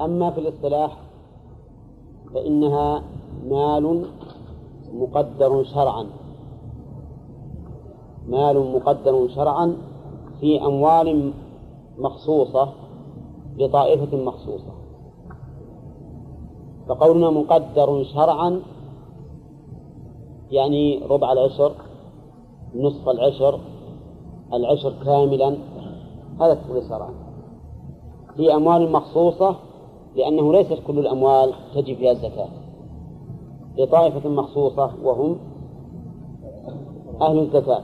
أما في الاصطلاح فإنها مال مقدر شرعا. مال مقدر شرعا في أموال مخصوصة لطائفة مخصوصة. فقولنا مقدر شرعا يعني ربع العشر نصف العشر العشر كاملا. هذا تقول شرعا. في أموال مخصوصة لأنه ليست كل الأموال تجب فيها الزكاة. لطائفة مخصوصة وهم أهل الزكاة.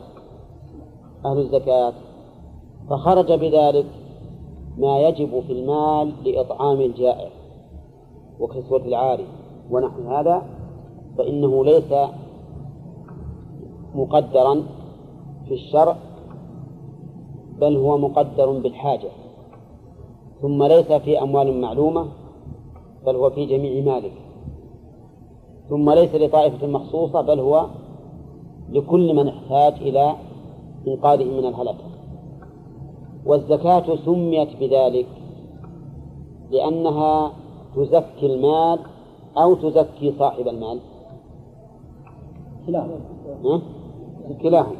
أهل الزكاة. فخرج بذلك ما يجب في المال لإطعام الجائع وكسوة العاري ونحو هذا فإنه ليس مقدرا في الشرع بل هو مقدر بالحاجة. ثم ليس في أموال معلومة بل هو في جميع مالك ثم ليس لطائفة مخصوصة بل هو لكل من احتاج إلى إنقاذه من الهلكة والزكاة سميت بذلك لأنها تزكي المال أو تزكي صاحب المال. كلاهما. كلاهما.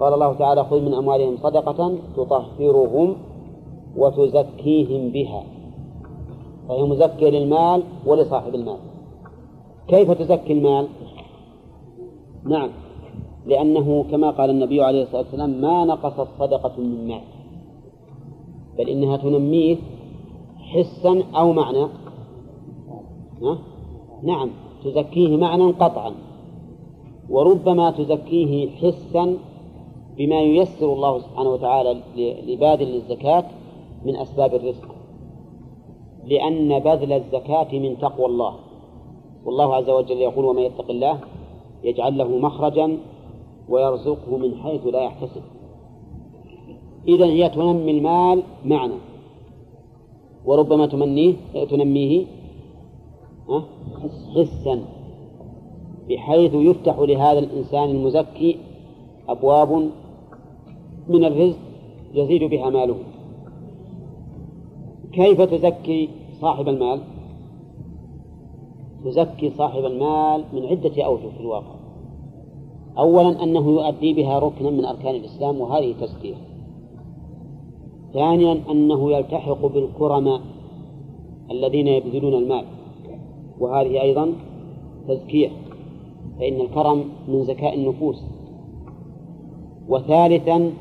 قال الله تعالى خذ من أموالهم صدقة تطهرهم وتزكيهم بها. فهي مزكية للمال ولصاحب المال. كيف تزكي المال؟ نعم. لأنه كما قال النبي عليه الصلاة والسلام ما نقصت صدقة من مال. بل إنها تنميه حسا أو معنى؟ نعم. تزكيه معنى قطعا. وربما تزكيه حسا بما ييسر الله سبحانه وتعالى لباذل الزكاة من أسباب الرزق. لأن بذل الزكاة من تقوى الله. والله عز وجل يقول ومن يتق الله يجعل له مخرجا ويرزقه من حيث لا يحتسب. إذا هي تنمي المال معنى. وربما تمنيه تنميه حسا بحيث يفتح لهذا الإنسان المزكي أبواب من الرزق يزيد بها ماله. كيف تزكي صاحب المال؟ تزكي صاحب المال من عدة أوجه في الواقع. أولا أنه يؤدي بها ركنا من أركان الإسلام وهذه تزكية. ثانيا أنه يلتحق بالكرماء الذين يبذلون المال. وهذه أيضا تزكية فإن الكرم من زكاء النفوس. وثالثا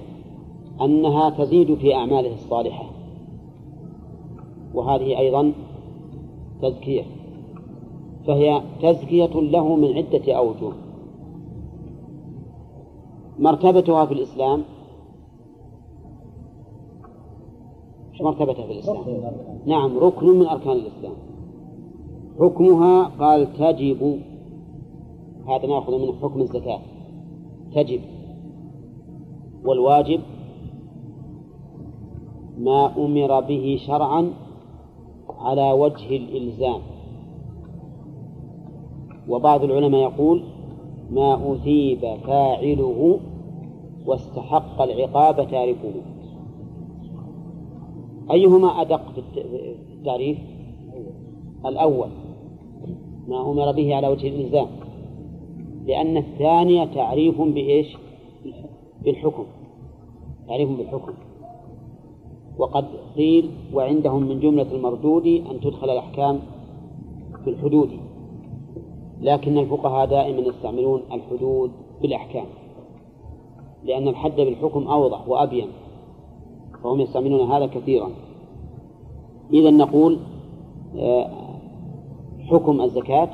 أنها تزيد في أعماله الصالحة. وهذه أيضا تزكية. فهي تزكية له من عدة أوجه. مرتبتها في الإسلام إيش مرتبتها في الإسلام؟ نعم ركن من أركان الإسلام. حكمها قال تجب هذا نأخذ من حكم الزكاة. تجب. والواجب ما أمر به شرعا على وجه الإلزام. وبعض العلماء يقول ما أثيب فاعله واستحق العقاب تاركه. أيهما أدق في التعريف؟ الأول ما أمر به على وجه الإلزام. لأن الثانية تعريف بإيش؟ بالحكم. تعريف بالحكم. وقد قيل وعندهم من جملة المردود أن تدخل الأحكام في الحدود لكن الفقهاء دائما يستعملون الحدود بالأحكام لأن الحد بالحكم أوضح وأبين فهم يستعملون هذا كثيرا. إذا نقول آه، حكم الزكاة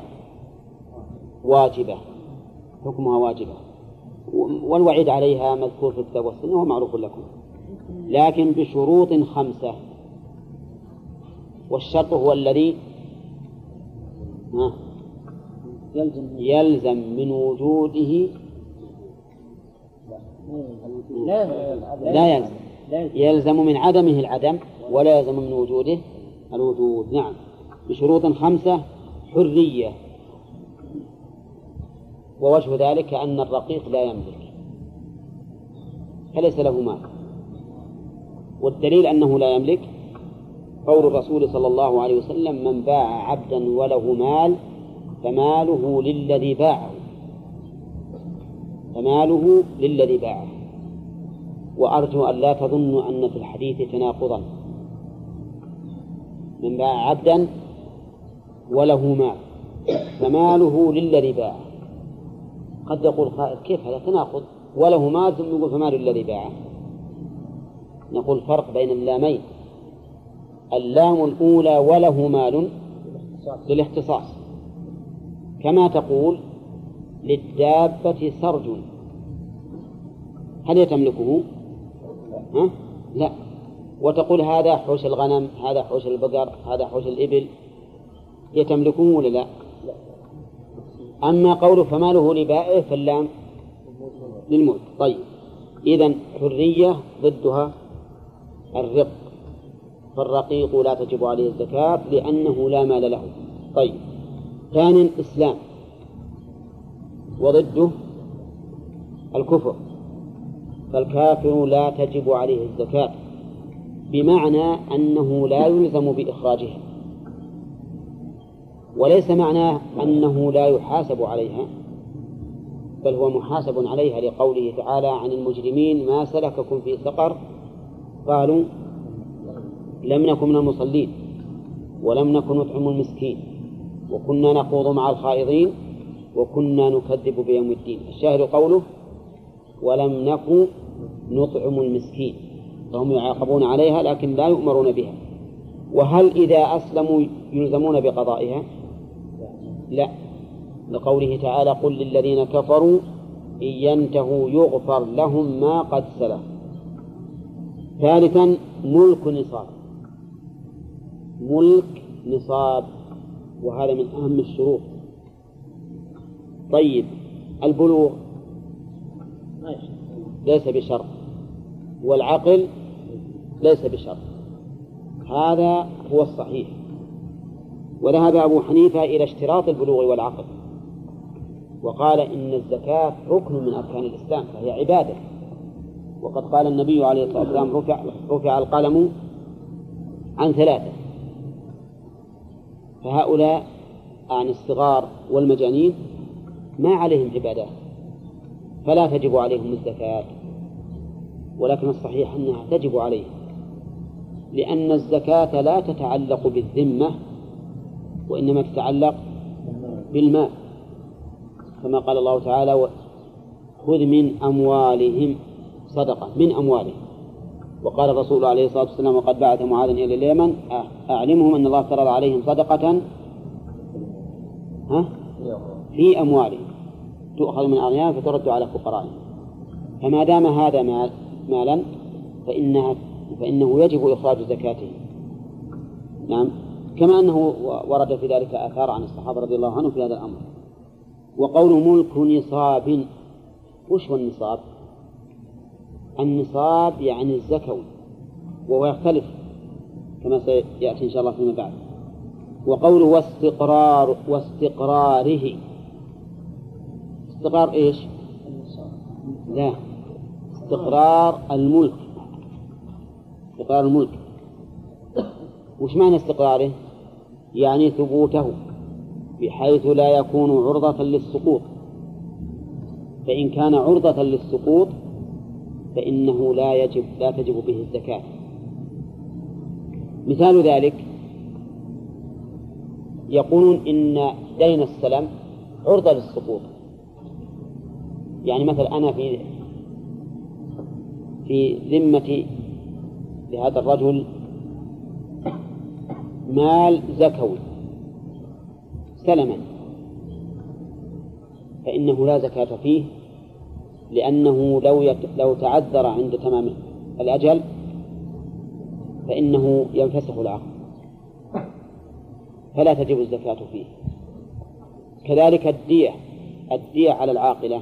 واجبة حكمها واجبة والوعيد عليها مذكور في الكتاب والسنة ومعروف لكم. لكن بشروط خمسة. والشرط هو الذي يلزم من وجوده. لا يلزم. يلزم من عدمه العدم ولا يلزم من وجوده الوجود. نعم. بشروط خمسة حرية. ووجه ذلك أن الرقيق لا يملك. فليس له مال. والدليل أنه لا يملك قول الرسول صلى الله عليه وسلم من باع عبدا وله مال فماله للذي باعه. فماله للذي باعه. وأرجو أن لا تظنوا أن في الحديث تناقضا. من باع عبدا وله مال فماله للذي باعه. قد يقول قائل كيف هذا تناقض؟ وله مال ثم يقول فمال الذي باعه. نقول فرق بين اللامين. اللام الأولى وله مال للاختصاص. كما تقول للدابة سرج. هل تملكه؟ ها؟ لا. وتقول هذا حوش الغنم هذا حوش البقر هذا حوش الإبل. يتملكه ولا لا؟ أما قوله فماله لبائه فاللام للملك طيب. إذا حرية ضدها الرق. فالرقيق لا تجب عليه الزكاة لأنه لا مال له. طيب. ثانيا إسلام وضده الكفر. فالكافر لا تجب عليه الزكاة بمعنى أنه لا يلزم بإخراجها وليس معناه أنه لا يحاسب عليها بل هو محاسب عليها لقوله تعالى عن المجرمين ما سلككم في سقر قالوا لم نكن من المصلين ولم نكن نطعم المسكين وكنا نخوض مع الخائضين وكنا نكذب بيوم الدين. الشاهد قوله ولم نكن نطعم المسكين. فهم يعاقبون عليها لكن لا يؤمرون بها. وهل إذا أسلموا يلزمون بقضائها؟ لا. لقوله تعالى قل للذين كفروا إن ينتهوا يغفر لهم ما قد سلف. ثالثا ملك نصاب. ملك نصاب وهذا من أهم الشروط. طيب البلوغ ليس بشرط والعقل ليس بشرط. هذا هو الصحيح. وذهب أبو حنيفة إلى اشتراط البلوغ والعقل وقال إن الزكاة ركن من أركان الإسلام فهي عبادة. وقد قال النبي عليه الصلاة والسلام رفع, رفع القلم عن ثلاثة. فهؤلاء عن الصغار والمجانين ما عليهم عبادات فلا تجب عليهم الزكاة ولكن الصحيح أنها تجب عليهم لأن الزكاة لا تتعلق بالذمة وإنما تتعلق بالمال. كما قال الله تعالى خذ من أموالهم صدقة من أموالهم. وقال الرسول عليه الصلاة والسلام وقد بعث معاذ إلى اليمن. أعلمهم أن الله فرض عليهم صدقة ها؟ في أموالهم. تؤخذ من أغنيائهم فترد على فقرائهم. فما دام هذا مال مالا فإنها فإنه يجب إخراج زكاته. نعم. كما أنه ورد في ذلك آثار عن الصحابة رضي الله عنهم في هذا الأمر. وقول ملك نصاب. وش هو النصاب؟ النصاب يعني الزكوي وهو يختلف كما سيأتي إن شاء الله فيما بعد. وقوله واستقرار واستقراره. استقرار إيش؟ لا استقرار الملك. استقرار الملك. وش معنى استقراره؟ يعني ثبوته بحيث لا يكون عرضة للسقوط. فإن كان عرضة للسقوط فإنه لا يجب لا تجب به الزكاة. مثال ذلك يقولون إن دين السلم عرضة للسقوط. يعني مثلا أنا في في ذمة لهذا الرجل مال زكوي سلما فإنه لا زكاة فيه. لأنه لو يت... لو تعذر عند تمام الأجل فإنه ينفسخ العقد فلا تجب الزكاة فيه. كذلك الدية الدية على العاقلة.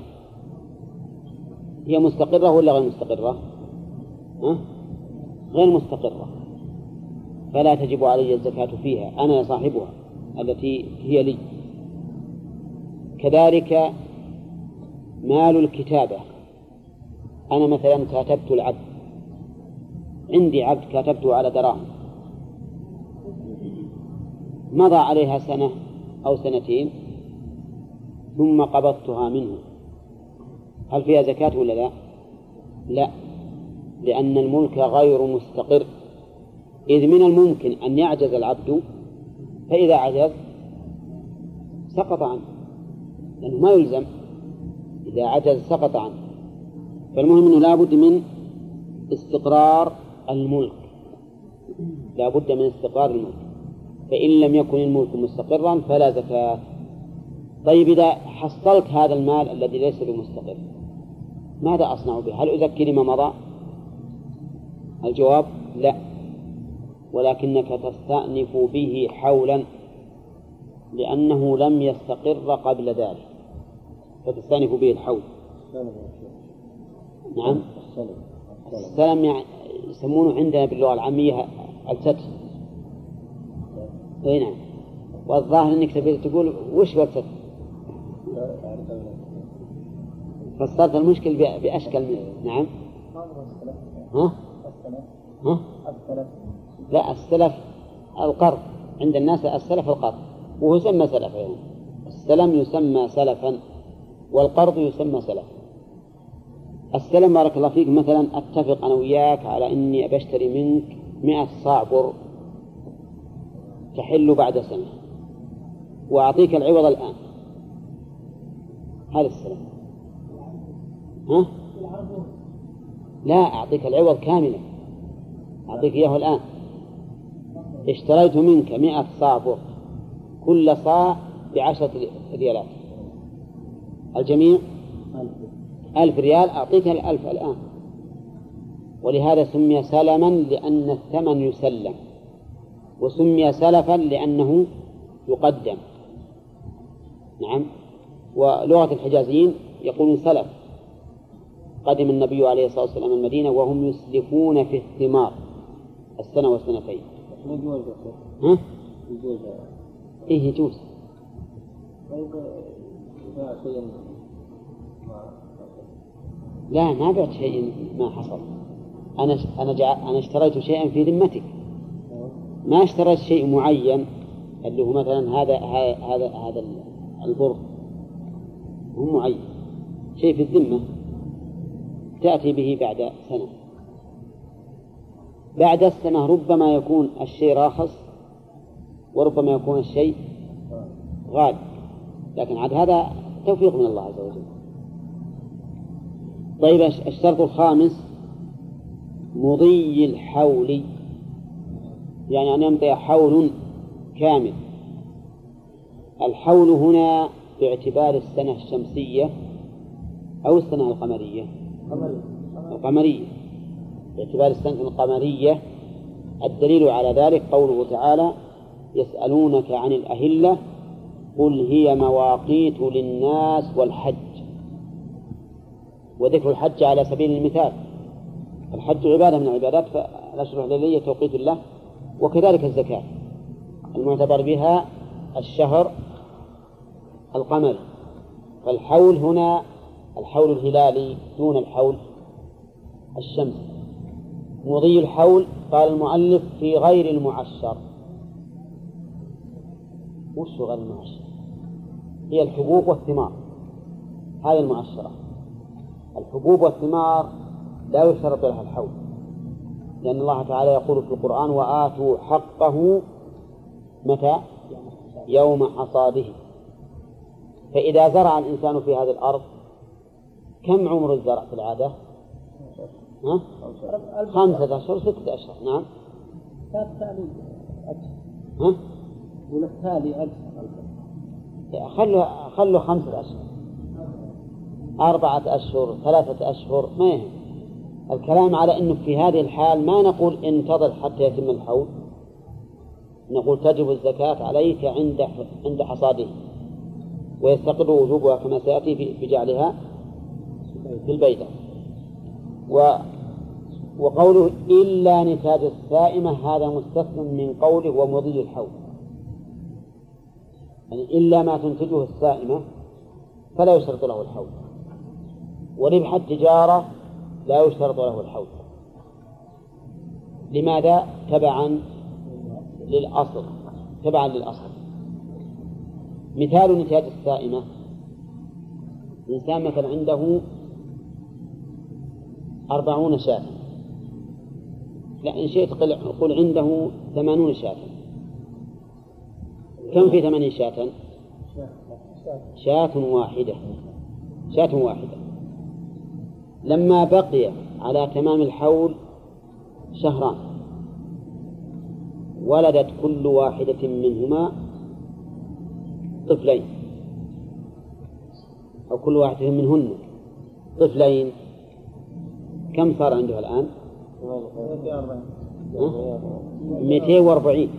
هي مستقرة ولا غير مستقرة؟ ها؟ غير مستقرة. فلا تجب علي الزكاة فيها. أنا صاحبها التي هي لي. كذلك مال الكتابة. أنا مثلا كاتبت العبد. عندي عبد كاتبته على دراهم. مضى عليها سنة أو سنتين ثم قبضتها منه. هل فيها زكاة ولا لا؟ لا لأن الملك غير مستقر. إذ من الممكن أن يعجز العبد فإذا عجز سقط عنه لأنه ما يلزم. إذا عجز سقط عنه. فالمهم أنه لا بد من استقرار الملك. لا بد من استقرار الملك. فإن لم يكن الملك مستقرا فلا زكاة. طيب إذا حصلت هذا المال الذي ليس بمستقر ماذا أصنع به؟ هل أزكي لما مضى؟ الجواب لا. ولكنك تستأنف به حولا لأنه لم يستقر قبل ذلك. فتستأنف به الحول. نعم. السلم يعني يسمونه عندنا باللغة العامية الستر أي نعم. والظاهر إنك تبي تقول وش هو الستر؟ فسرت المشكل بأشكال نعم. ها؟ ها؟ لا السلف القرض عند الناس السلف القرض وهو يسمى سلفا. يعني. السلم يسمى سلفا. والقرض يسمى سلف السلم بارك الله فيك. مثلا أتفق أنا وياك على إني بشتري منك مئة صاع بر تحل بعد سنة. وأعطيك العوض الآن. هذا السلام. ها؟ لا أعطيك العوض كاملا أعطيك إياه الآن. اشتريت منك مئة صاع بر كل صاع بعشرة ريالات. الجميع؟ ألف ريال. أعطيك الألف الآن. ولهذا سمي سلما لأن الثمن يسلم. وسمي سلفا لأنه يقدم. نعم. ولغة الحجازيين يقولون سلف. قدم النبي عليه الصلاة والسلام المدينة وهم يسلفون في الثمار. السنة والسنتين. ها؟ إيه يجوز طيب لا ما بعت شيء ما حصل. أنا أنا أنا اشتريت شيئا في ذمتك. ما اشتريت شيء معين اللي هو مثلا هذا هذا هذا البر. هو معين. شيء في الذمة تأتي به بعد سنة. بعد السنة ربما يكون الشيء راخص وربما يكون الشيء غالي. لكن عاد هذا توفيق من الله عز وجل. طيب الشرط الخامس مضي الحول. يعني أن يمضي حول كامل. الحول هنا باعتبار السنة الشمسية أو السنة القمرية. القمرية. باعتبار السنة القمرية. الدليل على ذلك قوله تعالى يسألونك عن الأهلة قل هي مواقيت للناس والحج. وذكر الحج على سبيل المثال. الحج عبادة من العبادات فالأشهر الهلالية توقيت الله. وكذلك الزكاة. المعتبر بها الشهر القمري فالحول هنا الحول الهلالي دون الحول الشمسي مضي الحول قال المؤلف في غير المعشر. وش غير المعشر؟ هي الحبوب والثمار هذه المعشرة الحبوب والثمار لا يشترط لها الحول لأن الله تعالى يقول في القرآن وآتوا حقه متى؟ يوم حصاده فإذا زرع الإنسان في هذه الأرض كم عمر الزرع في العادة؟ ها؟ خمسة أشهر ستة أشهر نعم ها؟ والتالي خلوا خلوا خمسة أشهر. أربعة أشهر ثلاثة أشهر ما يهم. الكلام على أنه في هذه الحال ما نقول انتظر حتى يتم الحول. نقول تجب الزكاة عليك عند عند حصاده. ويستقر وجوبها كما سيأتي بجعلها في البيضة و وقوله إلا نتاج السائمة هذا مستثنى من قوله ومضي الحول. يعني إلا ما تنتجه السائمة فلا يشترط له الحول وربح التجارة لا يشترط له الحول لماذا؟ تبعا للأصل تبعا للأصل. مثال نتاج السائمة إنسان مثلا عنده أربعون شاة. لا إن شئت قل عنده ثمانون شاة. كم في ثمانين شاة؟ شاة واحدة. شاة واحدة. لما بقي على تمام الحول شهران. ولدت كل واحدة منهما طفلين. أو كل واحدة منهن طفلين. كم صار عنده الآن؟ 240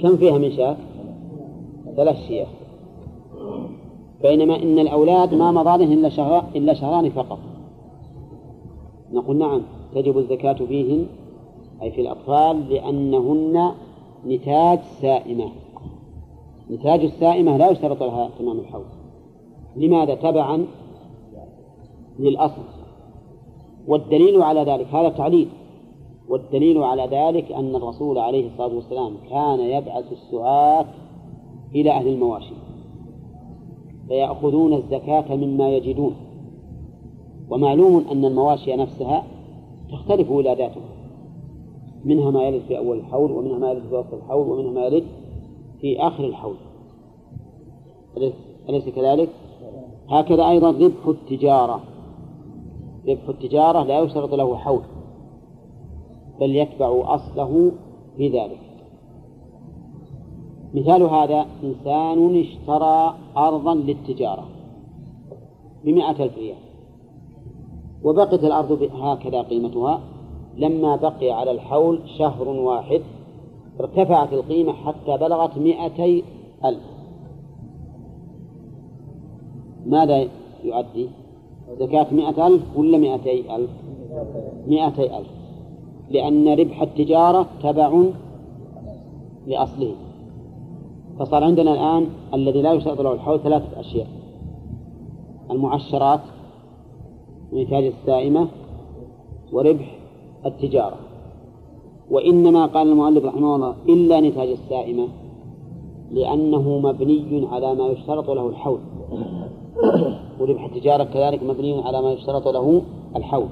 كم فيها من شاة؟ ثلاث شياه. بينما إن الأولاد ما مضى إلا شهر إلا شهران فقط. نقول نعم تجب الزكاة فيهن أي في الأطفال لأنهن نتاج سائمة. نتاج السائمة لا يشترط لها تمام الحول لماذا؟ تبعا للأصل. والدليل على ذلك هذا تعليل. والدليل على ذلك أن الرسول عليه الصلاة والسلام كان يبعث السعاة إلى أهل المواشي فيأخذون الزكاة مما يجدون. ومعلوم أن المواشي نفسها تختلف ولاداتها منها ما يلد في أول الحول ومنها ما يلد في وسط الحول ومنها ما يلد في آخر الحول. أليس كذلك؟ هكذا أيضا ربح التجارة. ربح التجارة لا يشترط له حول. بل يتبع أصله في ذلك. مثال هذا إنسان اشترى أرضا للتجارة بمئة ألف ريال وبقت الأرض هكذا قيمتها. لما بقي على الحول شهر واحد ارتفعت القيمة حتى بلغت مئتي ألف. ماذا يؤدي؟ زكاة مئة ألف ولا مئتي ألف؟ مئتي ألف. لأن ربح التجارة تبع لأصله. فصار عندنا الآن الذي لا يشترط له الحول ثلاثة أشياء. المعشرات ونتاج السائمة وربح التجارة. وإنما قال المؤلف رحمه الله إلا نتاج السائمة لأنه مبني على ما يشترط له الحول وربح التجارة كذلك مبني على ما يشترط له الحول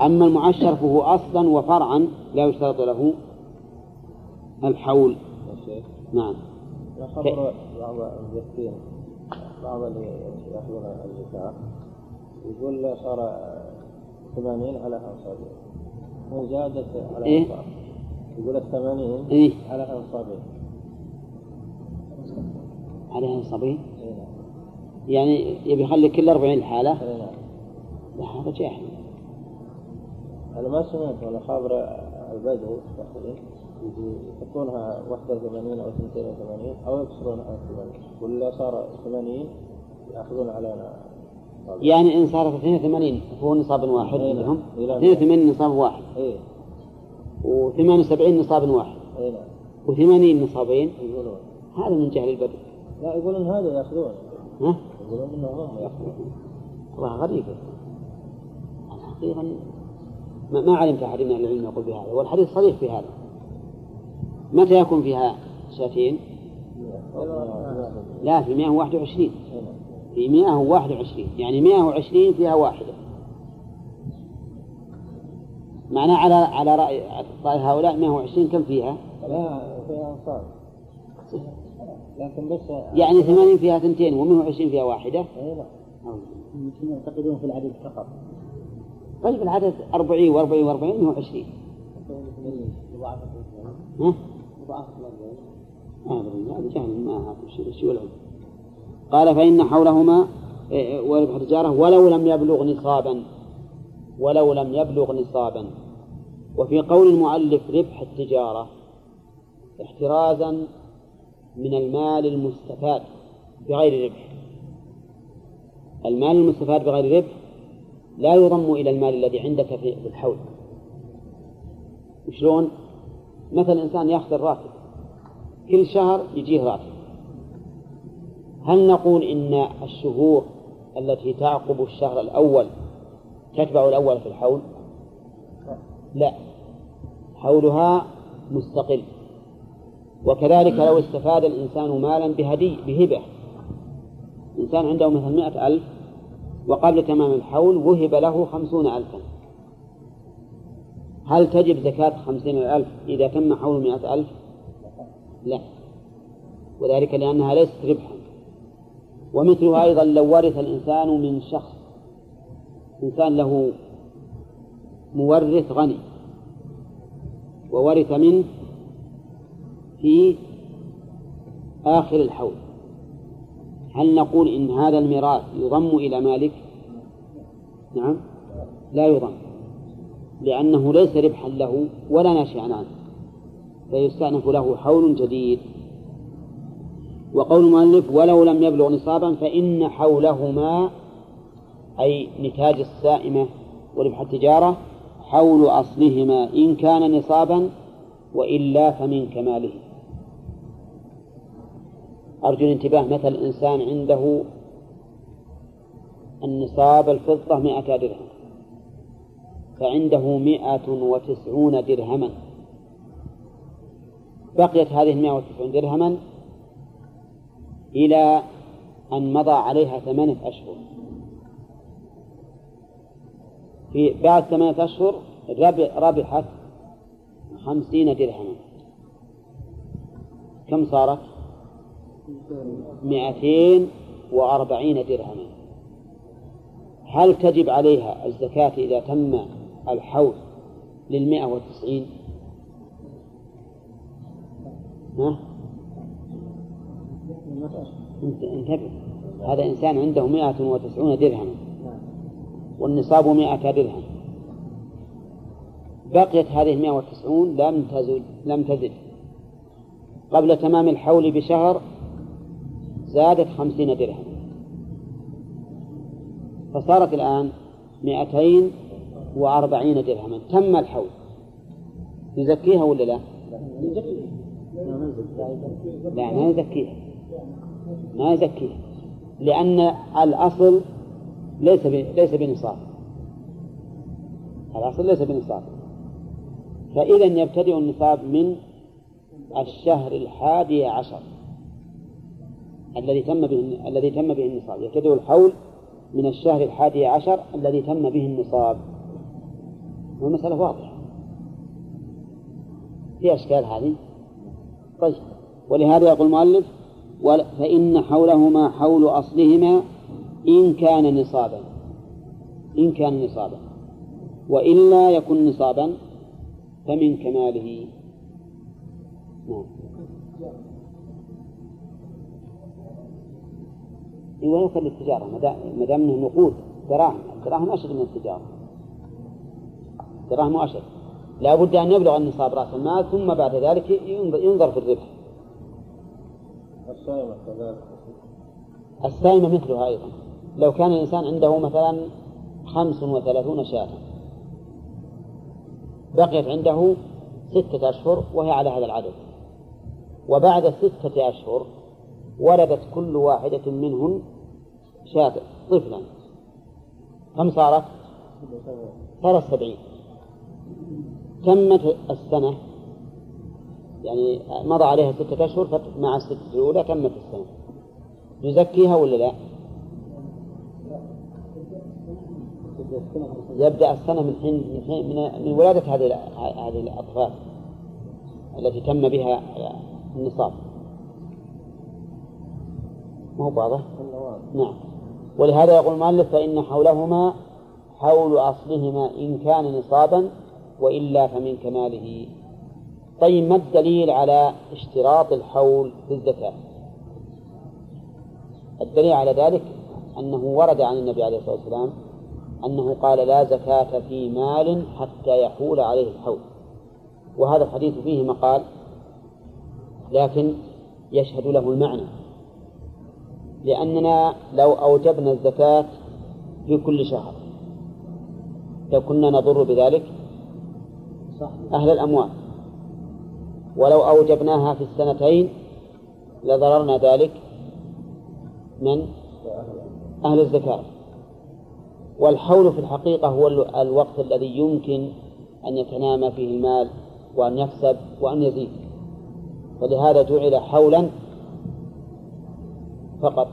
أما المعشر فهو أصلا وفرعا لا يشترط له الحول. نعم. خبر بعض المزكين بعض اللي يأخذون الزكاة يقول صار ثمانين على أنصابين وزادت على إيه؟ أنصاب يقول الثمانين إيه؟ على أنصابين عليها صبي. إيه نعم. يعني يبي يخلي كل أربعين حالة؟ إيه نعم. لا هذا جاهل. أنا ما سمعت ولا خبر البدو يحطونها 81 أو 82 أو يكسرون على 80 ولا صار 80 يأخذون علينا يعني إن صارت 82 فهو نصاب واحد إيه نعم. عندهم إيه نعم. 82 نصاب واحد. إيه. و78 نصاب واحد. إيه نعم. و80 نصابين؟ يقولون. هذا من جهل البدو لا يقولون هذا يأخذون. ها؟ يقولون إنهم هم يأخذون. والله غريب. الحقيقة ما, علمت أحد من العلم يقول بهذا والحديث صريح في هذا. متى يكون فيها شاتين؟ لا في 121 إيه نعم. في 121 يعني 120 فيها واحدة. معناه على على رأي رأي هؤلاء 120 كم فيها؟ لا فيها أنصار. لكن بس يعني 80 فيها ثنتين و120 فيها واحدة؟ نعم يمكن يعتقدون في العدد فقط. طيب العدد 40 و40 و40 120 مضاعفة ها؟ مضاعفة ما أدري هذا جهل ما أعرف شو شو العلم قال فإن حولهما إيه، وربح التجارة ولو لم يبلغ نصابا ولو لم يبلغ نصابا. وفي قول المؤلف ربح التجارة احترازا من المال المستفاد بغير ربح. المال المستفاد بغير ربح لا يضم إلى المال الذي عندك في الحول. وشلون؟ مثلا إنسان يأخذ الراتب كل شهر يجيه راتب. هل نقول إن الشهور التي تعقب الشهر الأول تتبع الأول في الحول؟ لا. حولها مستقل. وكذلك لو استفاد الإنسان مالا بهدي بهبة. إنسان عنده مثلا مئة ألف وقبل تمام الحول وهب له خمسون ألفا. هل تجب زكاة خمسين ألف إذا تم حول مئة ألف؟ لا. وذلك لأنها ليست ربحا. ومثلها أيضا لو ورث الإنسان من شخص إنسان له مورث غني وورث منه في آخر الحول. هل نقول إن هذا الميراث يضم إلى مالك؟ نعم لا يضم لأنه ليس ربحا له ولا ناشئا عنه فيستأنف له حول جديد وقول المؤلف ولو لم يبلغ نصابا فإن حولهما أي نتاج السائمة وربح التجارة حول أصلهما إن كان نصابا وإلا فمن كماله أرجو الانتباه مثل إنسان عنده النصاب الفضة مائة درهم فعنده مائة وتسعون درهما. بقيت هذه المائة وتسعون درهما إلى أن مضى عليها ثمانية أشهر. في بعد ثمانية أشهر ربحت خمسين درهما. كم صارت؟ مئتين وأربعين درهما. هل تجب عليها الزكاة إذا تم الحول للمئة والتسعين ها؟ انتبه. هذا إنسان عنده مئة وتسعون درهما. والنصاب مئة درهم. بقيت هذه المئة والتسعون لم تزد لم تزد قبل تمام الحول بشهر زادت خمسين درهم. فصارت الآن مئتين وأربعين درهما. تم الحول. يزكيها ولا لا؟ لا ما يزكيها. ما يزكيها. لأن الأصل ليس ليس بنصاب. الأصل ليس بنصاب. فإذا يبتدئ النصاب من الشهر الحادي عشر. الذي تم به الذي تم به النصاب. يبتدئ الحول من الشهر الحادي عشر الذي تم به النصاب. والمسألة واضحة. في أشكال هذه؟ طيب. ولهذا يقول المؤلف فإن حولهما حول أصلهما إن كان نصابا. إن كان نصابا. وإلا يكن نصابا فمن كماله. نعم. يوكل للتجارة ما دام أنه نقود دراهم. الدراهم أشد من التجارة. دراهم أشد. لا بد أن يبلغ النصاب رأس المال ثم بعد ذلك ينظر في الربح. الصائمة كذلك. السائمة مثلها أيضا. لو كان الإنسان عنده مثلا خمس وثلاثون شاة بقيت عنده ستة أشهر وهي على هذا العدد. وبعد ستة أشهر ولدت كل واحدة منهن شاة طفلا كم صارت؟ صارت سبعين تمت السنة يعني مضى عليها ستة أشهر مع الستة الأولى تمت السنة يزكيها ولا لا؟ يبدأ السنة من حين من, حين من ولادة هذه هذه الأطفال التي تم بها النصاب ما هو واضح؟ نعم. ولهذا يقول المؤلف فإن حولهما حول أصلهما إن كان نصابا وإلا فمن كماله. طيب ما الدليل على اشتراط الحول في الزكاة الدليل على ذلك أنه ورد عن النبي عليه الصلاة والسلام أنه قال لا زكاة في مال حتى يحول عليه الحول. وهذا الحديث فيه مقال لكن يشهد له المعنى. لأننا لو أوجبنا الزكاة في كل شهر. لكنا نضر بذلك أهل الأموال. ولو أوجبناها في السنتين لضررنا ذلك من أهل الزكاة. والحول في الحقيقة هو الوقت الذي يمكن أن يتنامى فيه المال وأن يكسب وأن يزيد. فلهذا جعل حولا فقط.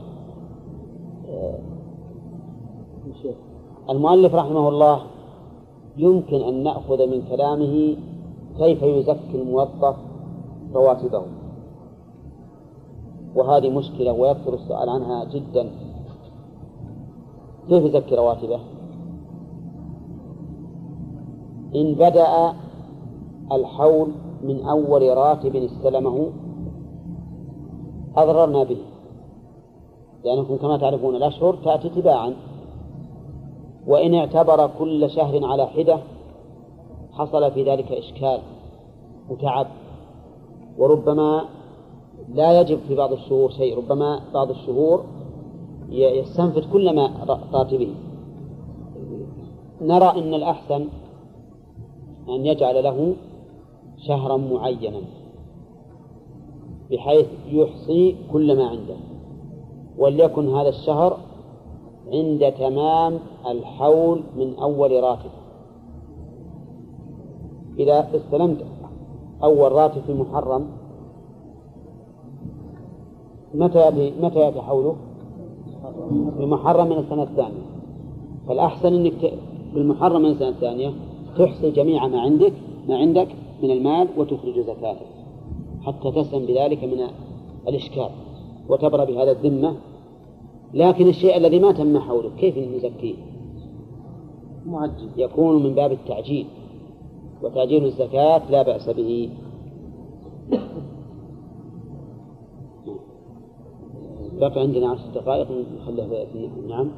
المؤلف رحمه الله يمكن أن نأخذ من كلامه كيف يزكي الموظف رواتبه. وهذه مشكلة ويكثر السؤال عنها جدا. كيف يزكي رواتبه؟ إن بدأ الحول من أول راتب استلمه أضررنا به. لأنكم كما تعرفون الأشهر تأتي تباعا وإن اعتبر كل شهر على حدة حصل في ذلك إشكال وتعب. وربما لا يجب في بعض الشهور شيء ربما بعض الشهور يستنفذ كل ما راتبه نرى أن الأحسن أن يجعل له شهرا معينا بحيث يحصي كل ما عنده. وليكن هذا الشهر عند تمام الحول من أول راتب. إذا استلمت أول راتب في محرم متى متى يأتي حوله؟ محرم من السنة الثانية. فالأحسن أنك في المحرم من السنة الثانية تحصي جميع ما عندك ما عندك من المال وتخرج زكاته حتى تسلم بذلك من الإشكال. وتبرأ بهذا الذمة لكن الشيء الذي ما تم حوله كيف نزكيه؟ معجل يكون من باب التعجيل وتعجيل الزكاة لا بأس به. بقي عندنا عشر دقائق نخليها نعم.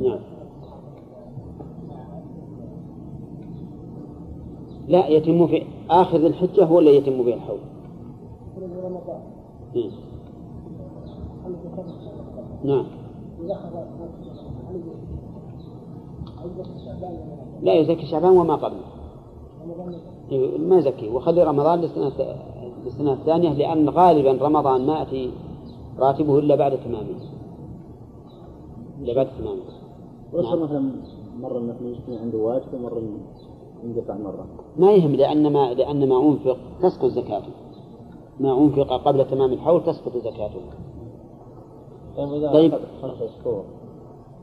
نعم. لا يتم في آخر ذي الحجة هو اللي يتم به الحول. نعم لا يزكي شعبان وما قبله ما يزكي وخلي رمضان للسنة للسنة الثانية لأن غالبا رمضان ما يأتي راتبه إلا بعد تمامه إلا بعد تمامه نعم. مثلا مرة مثلا عنده واجب ومرة ينقطع مرة. ما يهم لأن ما لأن ما أنفق تسقط زكاته. ما أنفق قبل تمام الحول تسقط زكاته. طيب إذا طيب. خمسة شهور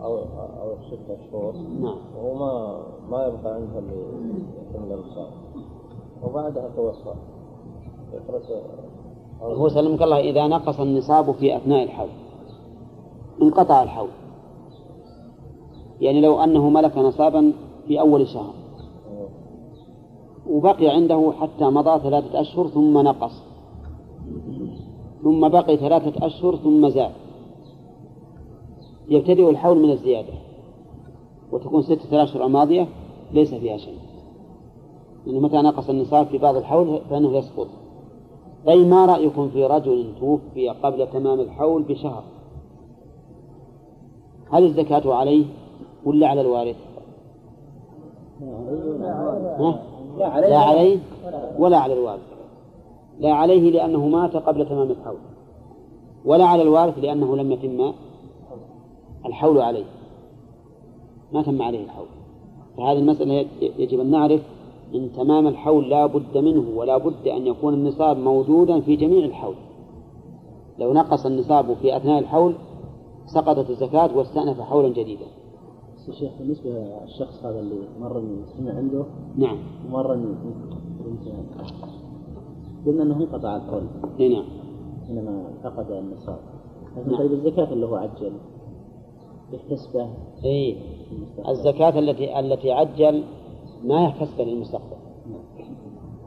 أو أو ستة شهور نعم. وهو ما ما يبقى عنده اللي يكمل النصاب وبعدها توفى هو سلمك الله إذا نقص النصاب في أثناء الحول انقطع الحول. يعني لو أنه ملك نصابا في أول شهر. وبقي عنده حتى مضى ثلاثة أشهر ثم نقص. ثم بقي ثلاثة أشهر ثم زاد. يبتدئ الحول من الزيادة. وتكون ستة الأشهر الماضية ليس فيها شيء. لأنه متى نقص النصاب في بعض الحول فإنه يسقط. طيب ما رأيكم في رجل توفي قبل تمام الحول بشهر؟ هل الزكاة عليه ولا على الوارث؟ ها؟ لا عليه ولا على الوارث. لا عليه لأنه مات قبل تمام الحول. ولا على الوارث لأنه لم يتم الحول عليه. ما تم عليه الحول. فهذه المسألة يجب أن نعرف إن تمام الحول لا بد منه ولا بد أن يكون النصاب موجودا في جميع الحول. لو نقص النصاب في أثناء الحول سقطت الزكاة واستأنف حولا جديدا. بس يا شيخ بالنسبة للشخص هذا اللي مرة يستمع عنده نعم. ومرة قلنا إنه انقطع الحول إي نعم. إنما فقد النصاب لكن نعم. طيب الزكاة اللي هو عجل؟ يحتسبه إي. الزكاة التي التي عجل ما يحتسبها للمستقبل.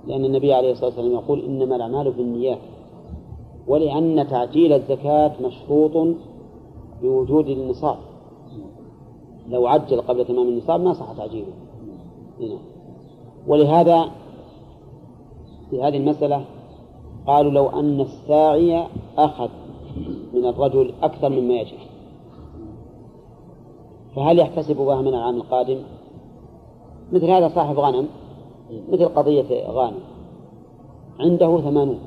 لأن النبي عليه الصلاة والسلام يقول إنما الأعمال بالنيات. ولأن تعجيل الزكاة مشروط بوجود النصاب لو عجل قبل تمام النصاب ما صح تعجيله. هنا. ولهذا في هذه المسألة قالوا لو أن الساعي أخذ من الرجل أكثر مما يجب. فهل يحتسبها من العام القادم؟ مثل هذا صاحب غنم مثل قضية غانم. عنده ثمانون.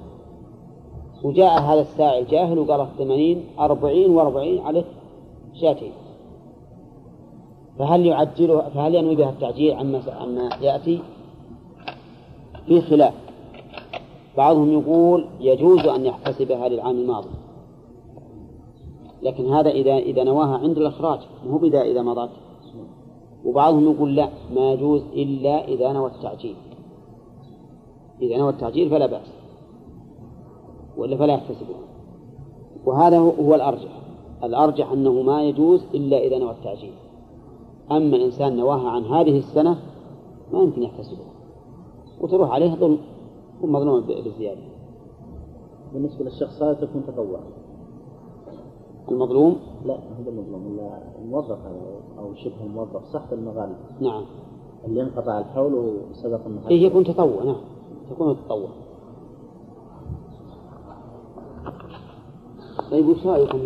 وجاء هذا الساعي الجاهل وقال ثمانين أربعين وأربعين عليه شاتين. فهل يعجله فهل ينوي بها التعجيل عما عما يأتي؟ في خلاف. بعضهم يقول يجوز أن يحتسبها للعام الماضي. لكن هذا إذا إذا نواها عند الإخراج مو بدا إذا مضت. وبعضهم يقول لا ما يجوز إلا إذا نوى التعجيل. إذا نوى التعجيل فلا بأس. ولا فلا يحتسبها. وهذا هو الأرجح. الأرجح أنه ما يجوز إلا إذا نوى التعجيل. أما إنسان نواها عن هذه السنة ما يمكن يحتسبها. وتروح عليه ظلم ومظلوم بالزيادة بالنسبة للشخص هذا تكون تطوع المظلوم؟ لا هذا المظلوم الموظف أو شبه الموظف صح المغالب. نعم. اللي انقطع الحول وسبق النهار إيه يكون تطوع نعم. تكون تطوع. طيب وش رأيكم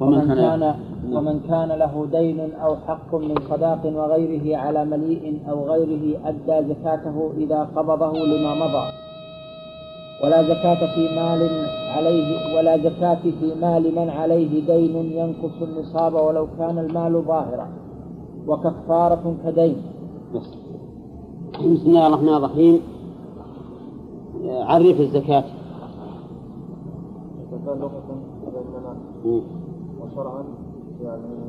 ومن كان ومن كان له دين أو حق من صداق وغيره على مليء أو غيره أدى زكاته إذا قبضه لما مضى. ولا زكاة في مال عليه ولا زكاة في مال من عليه دين ينقص النصاب ولو كان المال ظاهرا. وكفارة كدين. بسم الله الرحمن الرحيم. عرف الزكاة. لغة وشرعا. يعني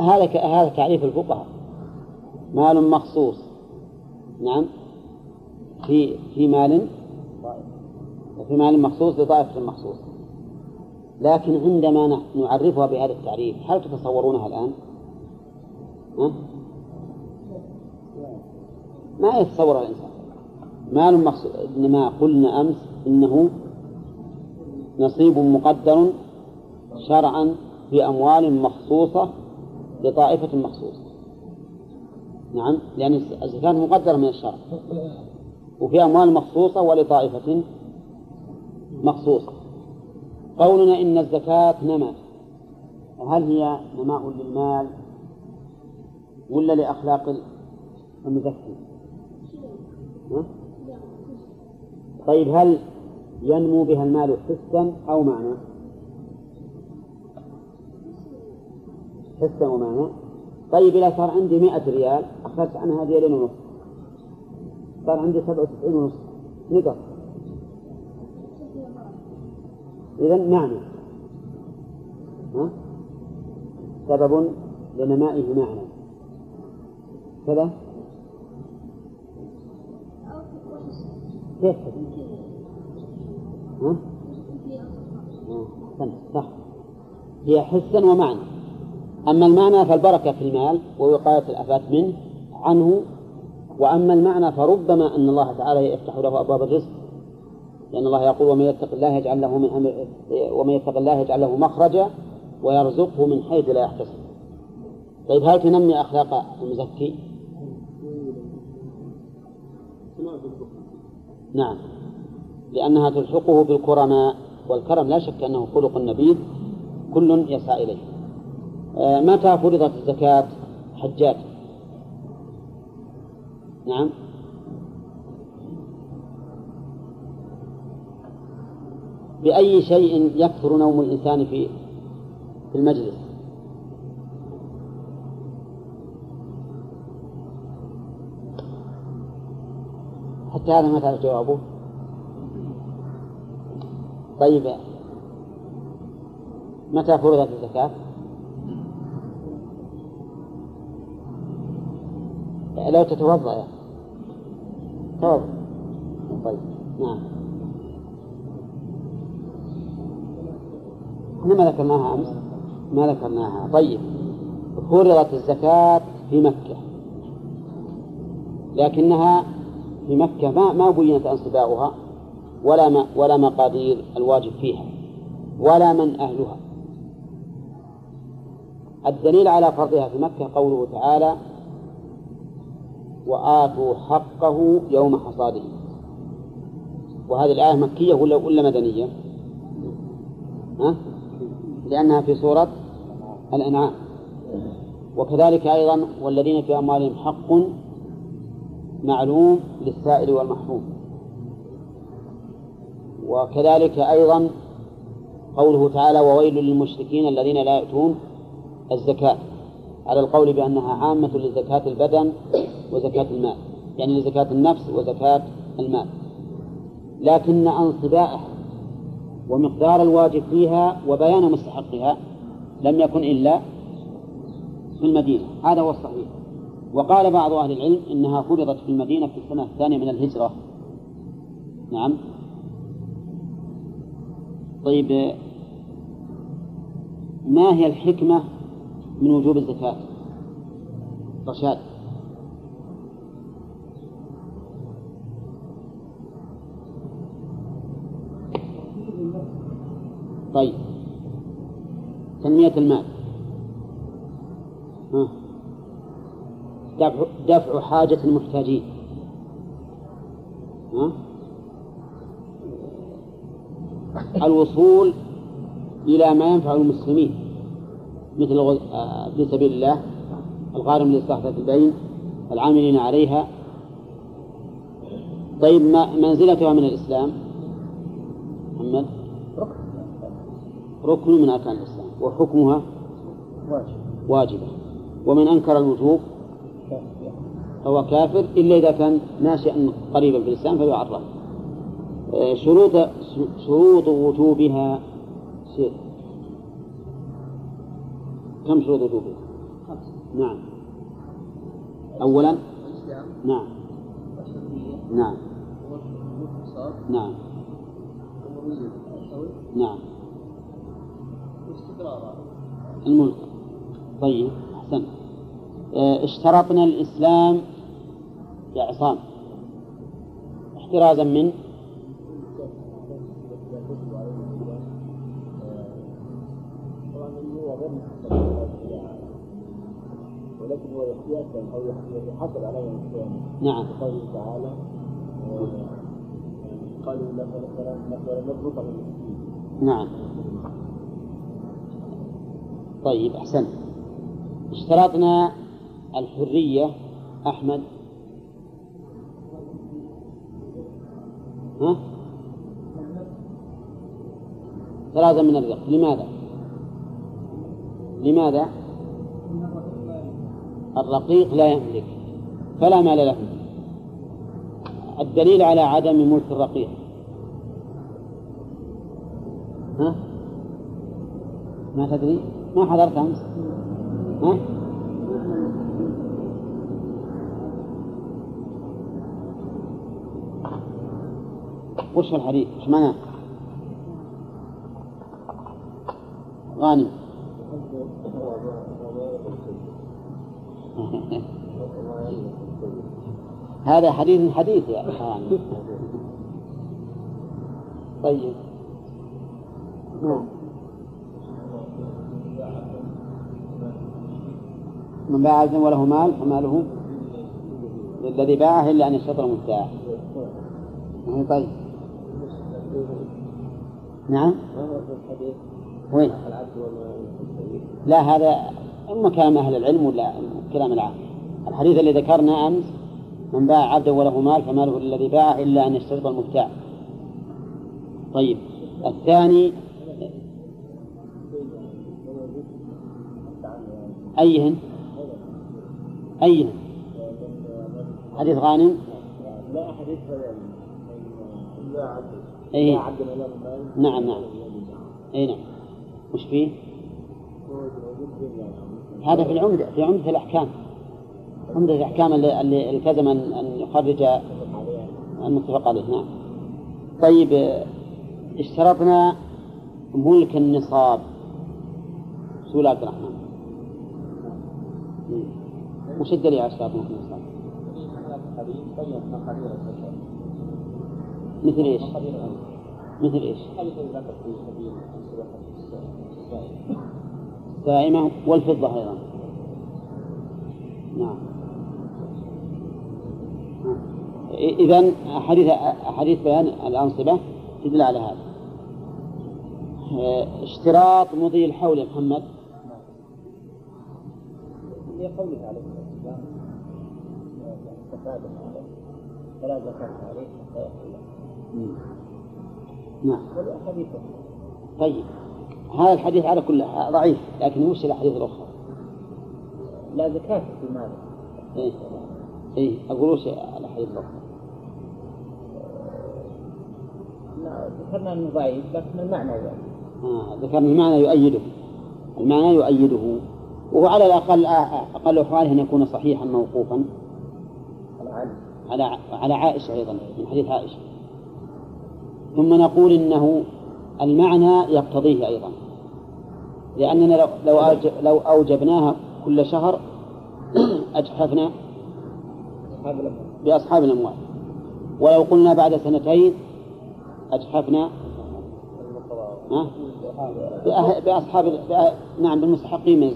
هذا هذا تعريف الفقهاء. مال مخصوص. نعم. في في مال في مال مخصوص لطائفة مخصوص. لكن عندما نعرفها بهذا التعريف هل تتصورونها الآن؟ ها؟ ما يتصور الإنسان. مال مخصوص. إنما قلنا أمس إنه نصيب مقدر شرعا في أموال مخصوصة لطائفة مخصوصة نعم لأن الزكاة مقدرة من الشرع. وفي أموال مخصوصة ولطائفة مخصوصة. قولنا إن الزكاة نمى هل هي نماء للمال ولا لأخلاق المزكي؟ طيب هل ينمو بها المال حسا أو معنى؟ حسا ومعنى. طيب إذا صار عندي مئة ريال أخذت عنها ريالين ونصف صار عندي سبعة وتسعين ونصف نقص. إذا معنى. ها؟ سبب لنمائه معنى. كذا؟ كيف؟ ها؟ صح. هي حسا ومعنى. أما المعنى فالبركة في المال ووقاية الآفات منه عنه وأما المعنى فربما أن الله تعالى يفتح له أبواب الرزق لأن الله يقول ومن يتق الله يجعل له من أمر ومن يتق الله يجعل له مخرجا ويرزقه من حيث لا يحتسب طيب هل تنمي أخلاق المزكي؟ نعم لأنها تلحقه بالكرماء والكرم لا شك أنه خلق نبيل كل يسعى إليه متى فرضت الزكاة حجات نعم. بأي شيء يكثر نوم الإنسان في في المجلس؟ حتى هذا ما تعرف جوابه؟ طيب. متى فرضت الزكاة؟ لو تتوضأ يا توضأ طيب. نعم. إحنا ما ذكرناها أمس. ما ذكرناها. طيب. فرضت الزكاة في مكة. لكنها في مكة ما ما بينت أنصباؤها ولا ما ولا مقادير الواجب فيها ولا من أهلها. الدليل على فرضها في مكة قوله تعالى وآتوا حقه يوم حصاده وهذه الآية مكية ولا ولا مدنية؟ ها؟ لأنها في سورة الأنعام وكذلك أيضا والذين في أموالهم حق معلوم للسائل والمحروم وكذلك أيضا قوله تعالى وويل للمشركين الذين لا يؤتون الزكاة على القول بأنها عامة لزكاة البدن وزكاة المال. يعني لزكاة النفس وزكاة المال. لكن انصبائها ومقدار الواجب فيها وبيان مستحقها لم يكن إلا في المدينة. هذا هو الصحيح. وقال بعض أهل العلم إنها فرضت في المدينة في السنة الثانية من الهجرة. نعم. طيب ما هي الحكمة من وجوب الزكاة؟ رشاد. طيب. تنمية المال. دفع, دفع حاجة المحتاجين؟ الوصول إلى ما ينفع المسلمين مثل في سبيل الله الغارم لإصلاح البين العاملين عليها. طيب منزلتها من الإسلام. محمد؟ ركن من أركان الإسلام وحكمها واجبة. ومن أنكر الوجوب فهو كافر إلا إذا كان ناشئا قريبا في الإسلام فيعرف شروط شروط وجوبها سير كم شروط وجوبها؟ نعم. أولا؟ نعم. نعم. نعم. نعم. الملك. طيب أحسن. اشترطنا الإسلام يا عصام احترازا من؟ ولكن هو يحتاج أو يحصل عليه نعم. قوله تعالى قالوا نطلق نعم. طيب أحسنت اشترطنا الحرية أحمد ها؟ ثلاثة من الرق لماذا؟ لماذا؟ الرقيق لا يملك فلا مال له الدليل على عدم ملك الرقيق ها؟ ما تدري؟ ما حضرت أمس؟ ها؟ وش الحديث؟ وش معناه؟ غانم هذا حديث حديث يا غانم طيب نعم من باع عبدا وله مال فماله للذي باعه إلا أن يشترط المبتاع طيب؟ نعم. وين؟ لا هذا إما كلام أهل العلم ولا كلام العام. الحديث اللي ذكرنا أمس من باع عبدا وله مال فماله للذي باعه إلا أن يشترط المبتاع طيب الثاني أيهن؟ أيهن حديث غانم؟ لا حديث لا عبد أي نعم نعم. أي نعم. وش فيه؟ هذا في العمدة في عمدة الأحكام. عمدة الأحكام اللي, اللي التزم أن أن يخرج المتفق عليه. نعم. طيب اشترطنا ملك النصاب. سؤال عبد الرحمن. وش الدليل على اشتراط ملك النصاب؟ مثل إيش؟ مثل إيش؟ السائمة والفضة أيضا نعم إذا أحاديث أحاديث بيان الأنصبة تدل على هذا اشتراط مضي الحول يا محمد هي قوله عليه فلا زكاة عليه حتى يحل نعم والأحاديث طيب. هذا الحديث على كل ضعيف لكن وش الأحاديث الأخرى؟ لا زكاة في المال. إيه. إيه. أقول وش الأحاديث الأخرى؟ لا، ذكرنا انه ضعيف لكن المعنى ضعيف آه ذكرنا المعنى يؤيده. المعنى يؤيده. وهو على الأقل أقل أحواله أن يكون صحيحا موقوفا. على على عائشة أيضا من حديث عائشة. ثم نقول إنه المعنى يقتضيه أيضا. لأننا لو لو أوج- لو أوجبناها كل شهر أجحفنا بأصحاب الأموال. ولو قلنا بعد سنتين أجحفنا. بأصحاب نعم بالمستحقين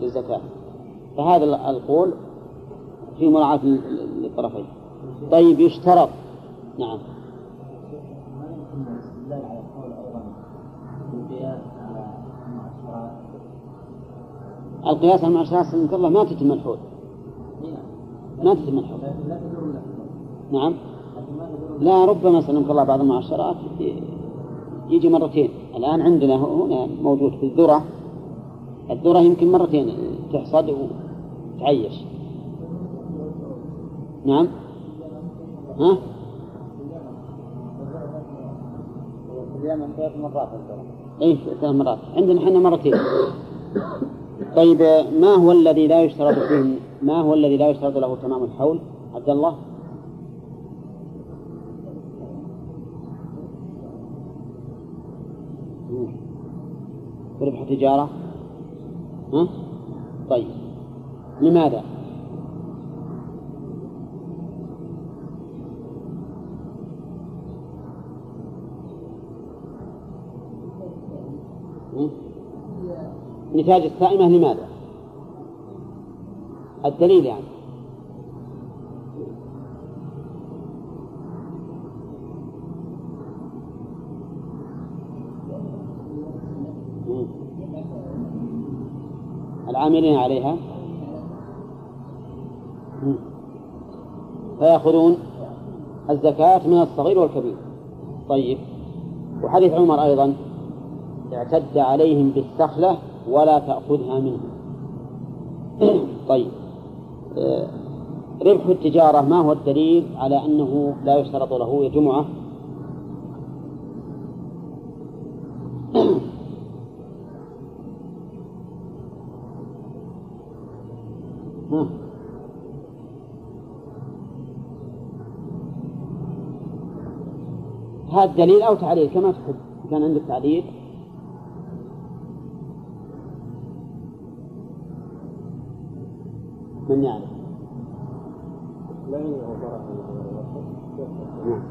للزكاة. فهذا ال- القول في مراعاة لل- للطرفين. طيب يشترط. نعم. القياس على المعاشرات سلمك الله ما تتم الحول ما تتم الحول نعم. لا ربما سلمك الله بعض المعاشرات يجي مرتين. الآن عندنا هنا موجود في الذرة. الذرة يمكن مرتين تحصد وتعيش. نعم. ها؟ في اليمن ثلاث مرات. اي ثلاث مرات عندنا إحنا مرتين. طيب ما هو الذي لا يشترط فيه ما هو الذي لا يشترط له تمام الحول؟ عبد الله؟ ربح تجارة ها؟ طيب لماذا؟ نتاج السائمة لماذا؟ الدليل يعني العاملين عليها. فيأخذون الزكاة من الصغير والكبير. طيب. وحديث عمر أيضا اعتد عليهم بالسخلة ولا تأخذها منهم. طيب. آه، ربح التجارة ما هو الدليل على أنه لا يشترط له يا جمعة هذا دليل أو تعليل؟ كما تحب. كان عندك تعليل. من يعرف؟ نعم.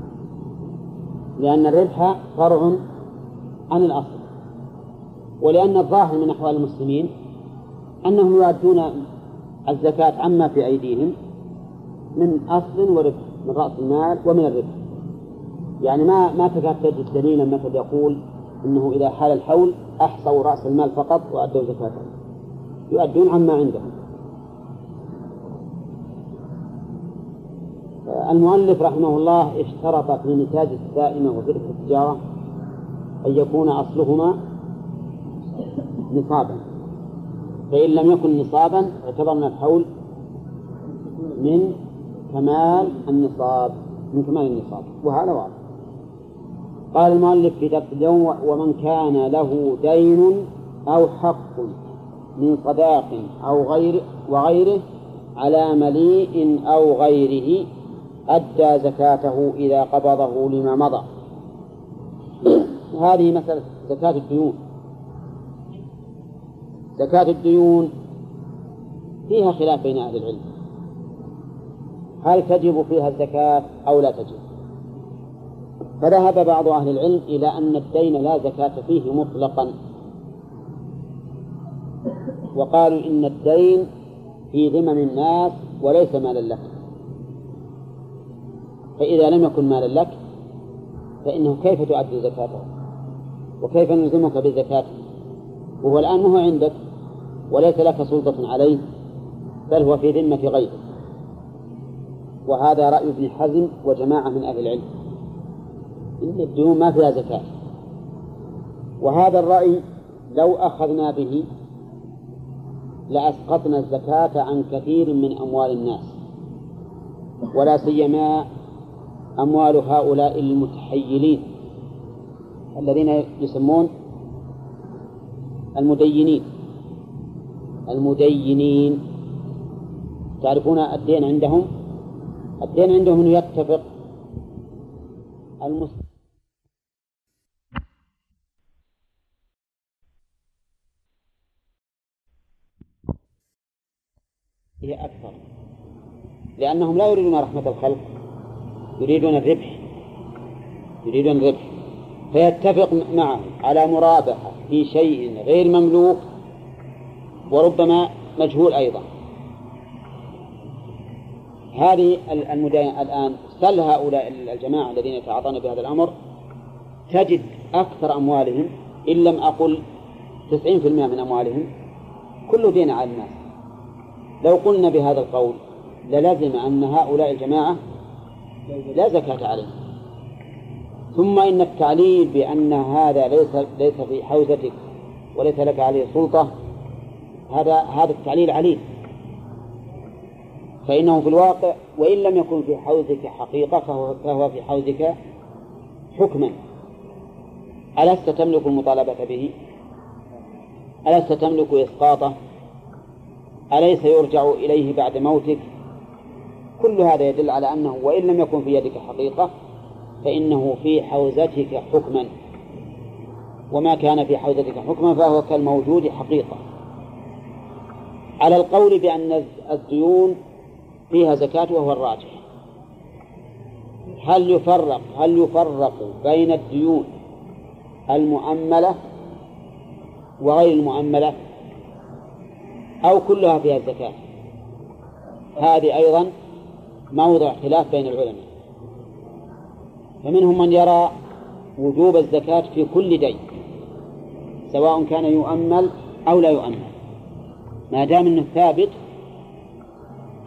لأن الربح فرع عن الأصل. ولأن الظاهر من أحوال المسلمين أنهم يؤدون الزكاة عما في أيديهم من أصل وربح من رأس المال ومن الربح. يعني ما ما تكاد تجد دليلا مثل يقول إنه إذا حال الحول أحصوا رأس المال فقط وأدوا زكاته يؤدون عما عندهم. المؤلف رحمه الله اشترط في نتاج السائمة وفي التجارة أن يكون أصلهما نصابا. فإن لم يكن نصابا اعتبرنا الحول من كمال النصاب من كمال النصاب. وهذا واضح. قال المؤلف درس اليوم ومن كان له دين أو حق من صداق أو غير وغيره على مليء أو غيره أدى زكاته إذا قبضه لما مضى. هذه مسألة زكاة الديون. زكاة الديون فيها خلاف بين أهل العلم. هل تجب فيها الزكاة أو لا تجب؟ فذهب بعض أهل العلم إلى أن الدين لا زكاة فيه مطلقا. وقالوا إن الدين في ذمم الناس وليس مالا لهم فإذا لم يكن مالا لك فإنه كيف تؤدي زكاته؟ وكيف نلزمك بزكاته وهو الآن ما هو عندك وليس لك سلطة عليه بل هو في ذمة غيرك. وهذا رأي ابن حزم وجماعة من أهل العلم. إن الديون ما فيها زكاة. وهذا الرأي لو أخذنا به لأسقطنا الزكاة عن كثير من أموال الناس. ولا سيما أموال هؤلاء المتحيلين الذين يسمون المدينين. المدينين. تعرفون الدين عندهم؟ الدين عندهم يتفق المسلم هي أكثر لأنهم لا يريدون رحمة الخلق يريدون الربح يريدون الربح. فيتفق معه على مرابحة في شيء غير مملوك وربما مجهول أيضا. هذه المداين الآن سل هؤلاء الجماعة الذين يتعاطون بهذا الأمر تجد أكثر أموالهم إن لم أقل تسعين في المئة من أموالهم كله دين على الناس. لو قلنا بهذا القول للزم أن هؤلاء الجماعة لا زكاة عليهم. ثم إن التعليل بأن هذا ليس ليس في حوزتك وليس لك عليه سلطة هذا هذا التعليل عليل. فإنه في الواقع وإن لم يكن في حوزك حقيقة فهو, فهو في حوزك حكما. ألست تملك المطالبة به؟ ألست تملك إسقاطه؟ أليس يرجع إليه بعد موتك؟ كل هذا يدل على أنه وإن لم يكن في يدك حقيقة فإنه في حوزتك حكما. وما كان في حوزتك حكما فهو كالموجود حقيقة. على القول بأن الديون فيها زكاة وهو الراجح. هل يفرق هل يفرق بين الديون المؤملة وغير المؤملة؟ أو كلها فيها الزكاة. هذه أيضا موضع خلاف بين العلماء. فمنهم من يرى وجوب الزكاة في كل دين سواء كان يؤمل أو لا يؤمل. ما دام أنه ثابت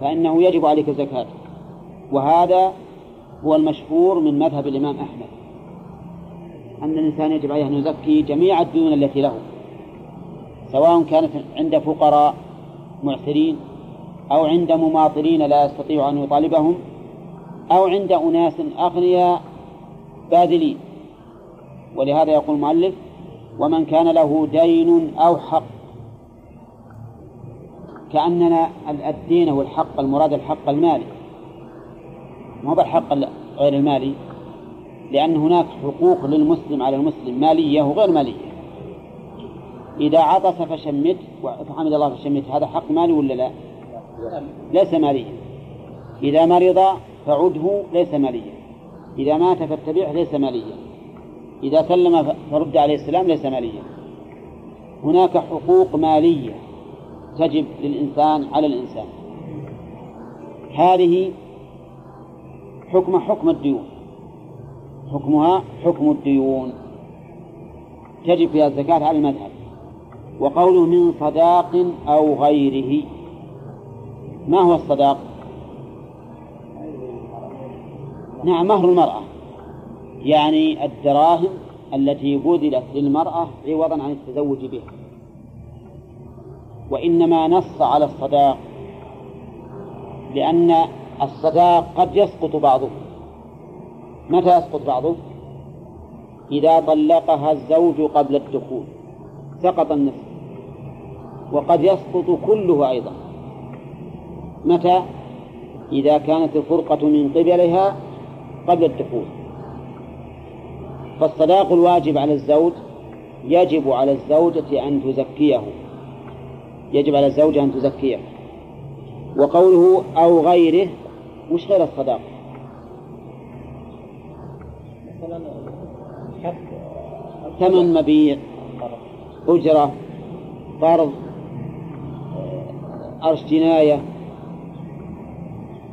فإنه يجب عليك الزكاة. وهذا هو المشهور من مذهب الإمام أحمد. أن الإنسان يجب عليه أن يزكي جميع الديون التي له. سواء كانت عند فقراء معسرين أو عند مماطلين لا يستطيع أن يطالبهم أو عند أناس أغنياء باذلين. ولهذا يقول المؤلف ومن كان له دين أو حق كأننا الدين هو الحق المراد الحق المالي ما هو الحق غير المالي لأن هناك حقوق للمسلم على المسلم مالية وغير مالية. إذا عطس فشمت فحمد الله فشمت هذا حق مالي ولا لا؟ ليس ماليا. إذا مرض فعده ليس ماليا. إذا مات فاتبعه ليس ماليا. إذا سلم فرد عليه السلام ليس ماليا. هناك حقوق مالية تجب للإنسان على الإنسان. هذه حكم حكم الديون. حكمها حكم الديون. تجب فيها الزكاة على المذهب. وقوله من صداق أو غيره. ما هو الصداق؟ نعم مهر المرأة. يعني الدراهم التي بذلت للمرأة عوضا عن التزوج بها. وإنما نص على الصداق لأن الصداق قد يسقط بعضه. متى يسقط بعضه؟ إذا طلقها الزوج قبل الدخول. سقط النصف. وقد يسقط كله أيضا. متى؟ إذا كانت الفرقة من قبلها قبل الدخول. فالصداق الواجب على الزوج يجب على الزوجة أن تزكيه. يجب على الزوجة أن تزكيه. وقوله أو غيره وش غير الصداق. ثمن مبيع أجرة قرض أرش جناية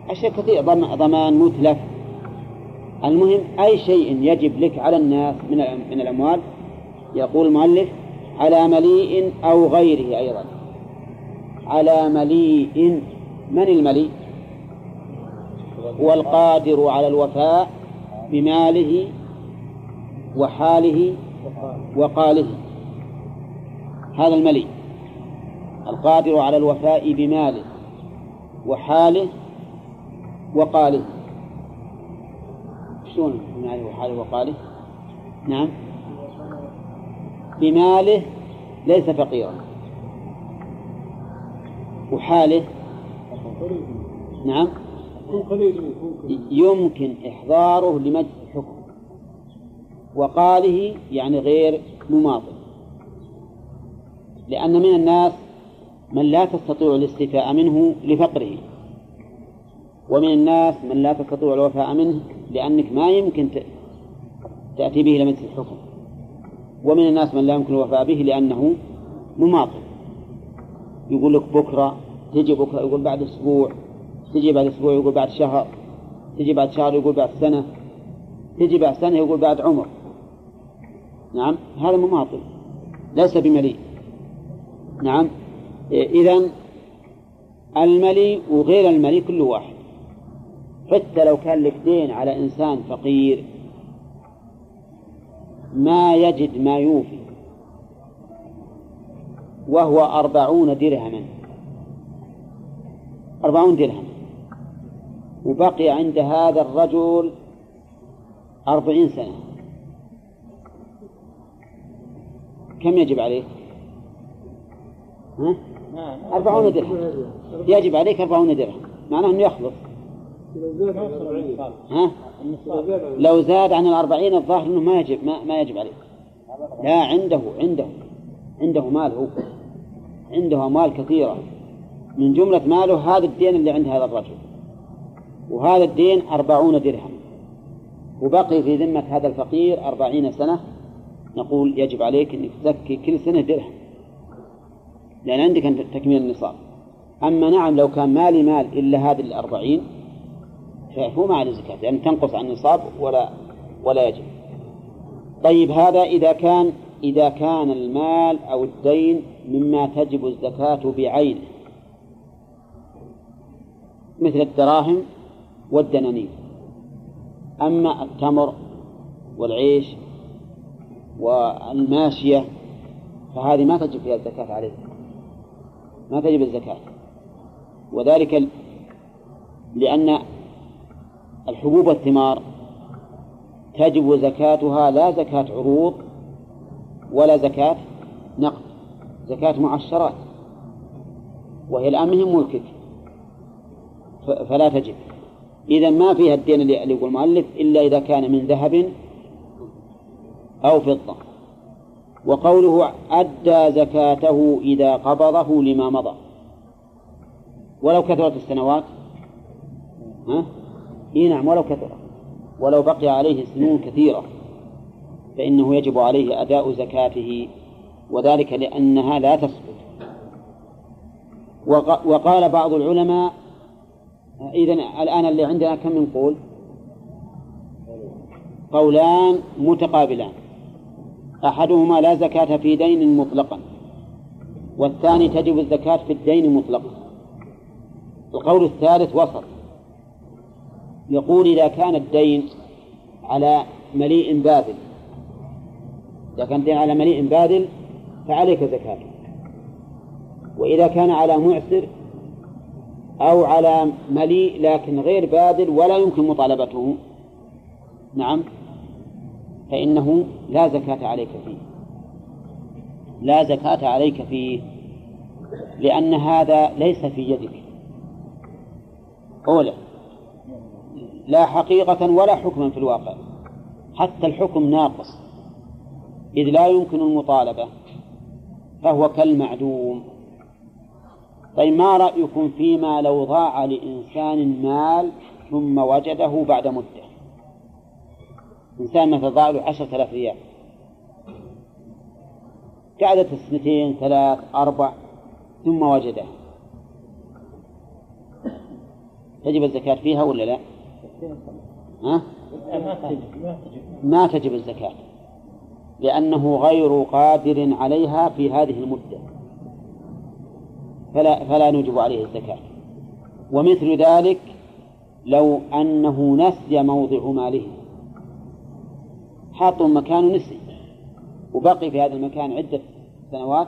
أشياء كثيرة ضمان متلف. المهم أي شيء يجب لك على الناس من من الأموال يقول المؤلف على مليء أو غيره أيضا. على مليء من المليء؟ هو القادر على الوفاء بماله وحاله وقاله. هذا المليء. القادر على الوفاء بماله وحاله وقاله. شلون بماله وحاله وقاله؟ نعم. بماله ليس فقيرا. وحاله؟ نعم. يمكن إحضاره لمجلس الحكم وقاله يعني غير مماطل. لأن من الناس من لا تستطيع الاستيفاء منه لفقره. ومن الناس من لا تستطيع الوفاء منه لأنك ما يمكن تأتي به إلى مجلس الحكم. ومن الناس من لا يمكن الوفاء به لأنه مماطل يقول لك بكرة تجي بكرة يقول بعد أسبوع تجي بعد أسبوع يقول بعد شهر تجي بعد شهر يقول بعد سنة تجي بعد سنة يقول بعد عمر. نعم هذا مماطل ليس بمليء. نعم. إذا الملي وغير الملي كل واحد حتى لو كان لك دين على إنسان فقير ما يجد ما يوفي وهو أربعون درهما أربعون درهم وبقي عند هذا الرجل أربعين سنة كم يجب عليه؟ ها؟ أربعون درهم. يجب عليك أربعون درهم. معناه أنه يخلص. ها؟ لو زاد عن الأربعين الظاهر أنه ما يجب ما, ما يجب عليه لا عنده عنده عنده مال هو. عنده أموال كثيرة. من جملة ماله هذا الدين اللي عند هذا الرجل. وهذا الدين أربعون درهم. وبقي في ذمة هذا الفقير أربعين سنة. نقول يجب عليك أنك تزكي كل سنة درهم. لأن عندك أن تكميل النصاب. أما نعم لو كان مالي مال إلا هذه الأربعين فهو ما عليه زكاة لأن تنقص عن النصاب ولا ولا يجب. طيب هذا إذا كان إذا كان المال أو الدين مما تجب الزكاة بعينه. مثل الدراهم والدنانير. أما التمر والعيش والماشية فهذه ما تجب فيها الزكاة عليه ما تجب الزكاة. وذلك لأن الحبوب والثمار تجب زكاتها لا زكاة عروض ولا زكاة نقد زكاة معشرات. وهي الآن مهم ملكك. فلا تجب. إذا ما فيها الدين اللي يقول المؤلف إلا إذا كان من ذهب أو فضة. وقوله أدى زكاته إذا قبضه لما مضى. ولو كثرت السنوات ها؟ إيه نعم ولو كثر ولو بقي عليه سنون كثيرة فإنه يجب عليه أداء زكاته وذلك لأنها لا تسقط وقال بعض العلماء إذا الآن اللي عندنا كم من قول قولان متقابلان. أحدهما لا زكاة في دين مطلقا والثاني تجب الزكاة في الدين مطلقا. القول الثالث وسط يقول إذا كان الدين على مليء باذل إذا كان الدين على مليء باذل فعليك زكاته وإذا كان على معسر أو على مليء لكن غير باذل ولا يمكن مطالبته. نعم. فإنه لا زكاة عليك فيه. لا زكاة عليك فيه لأن هذا ليس في يدك. أولا لا حقيقة ولا حكما في الواقع. حتى الحكم ناقص. إذ لا يمكن المطالبة فهو كالمعدوم. طيب ما رأيكم فيما لو ضاع لإنسان مال ثم وجده بعد مدة؟ إنسان مثلا ضاع له عشرة آلاف ريال. قعدت سنتين ثلاث أربع ثم وجده تجب الزكاة فيها ولا لا؟ ها؟ ما تجب الزكاة لأنه غير قادر عليها في هذه المدة. فلا فلا نجب عليه الزكاة. ومثل ذلك لو أنه نسي موضع ماله. حاط مكان نسي وبقي في هذا المكان عدة سنوات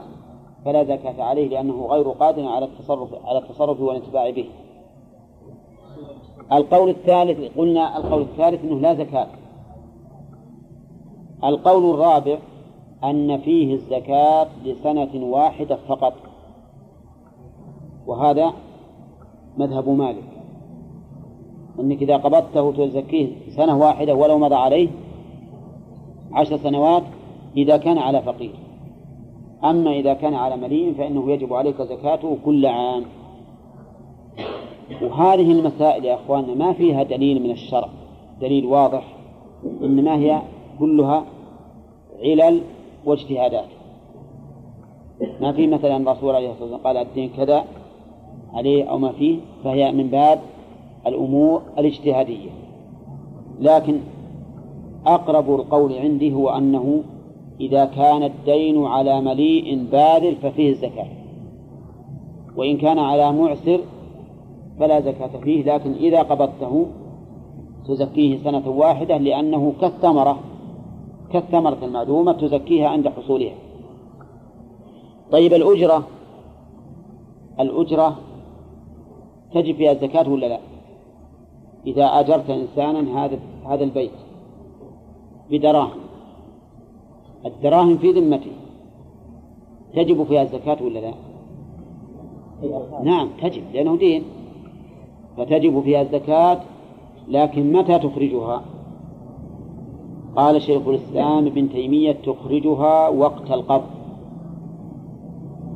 فلا زكاة عليه لأنه غير قادر على التصرف على التصرف والانتفاع به. القول الثالث قلنا القول الثالث أنه لا زكاة. القول الرابع أن فيه الزكاة لسنة واحدة فقط وهذا مذهب مالك أنك إذا قبضته تزكيه سنة واحدة ولو مضى عليه عشر سنوات إذا كان على فقير. أما إذا كان على مليء فإنه يجب عليك زكاته كل عام. وهذه المسائل يا أخواننا ما فيها دليل من الشرع. دليل واضح إنما هي كلها علل واجتهادات. ما في مثلا الرسول عليه الصلاة والسلام قال الدين كذا عليه أو ما فيه فهي من باب الأمور الاجتهادية. لكن أقرب القول عندي هو أنه إذا كان الدين على مليء باذل ففيه الزكاة. وإن كان على معسر فلا زكاة فيه لكن إذا قبضته تزكيه سنة واحدة لأنه كالثمرة كالثمرة المعدومة تزكيها عند حصولها. طيب الأجرة؟ الأجرة تجب فيها الزكاة ولا لا؟ إذا أجرت إنسانا هذا هذا البيت. بدراهم. الدراهم في ذمته تجب فيها الزكاة ولا لا؟ نعم تجب لأنه دين. فتجب فيها الزكاة لكن متى تخرجها؟ قال شيخ الإسلام ابن تيمية تخرجها وقت القبض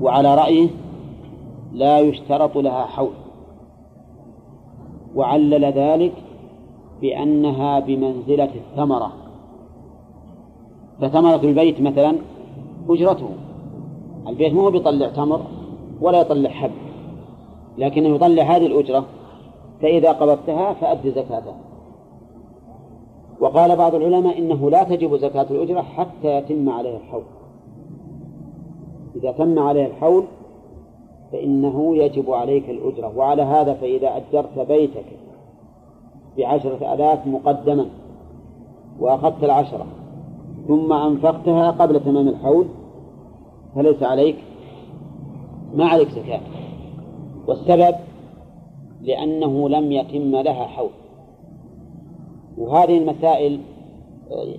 وعلى رأيه لا يشترط لها حول. وعلل ذلك بأنها بمنزلة الثمرة. فثمرة البيت مثلا أجرته. البيت مو بيطلع تمر ولا يطلع حب لكنه يطلع هذه الأجرة فإذا قبضتها فأد زكاتها. وقال بعض العلماء إنه لا تجب زكاة الأجرة حتى يتم عليه الحول. إذا تم عليه الحول فإنه يجب عليك الأجرة. وعلى هذا فإذا أجرت بيتك بعشرة آلاف مقدما وأخذت العشرة ثم أنفقتها قبل تمام الحول فليس عليك ما عليك زكاة. والسبب لأنه لم يتم لها حول وهذه المسائل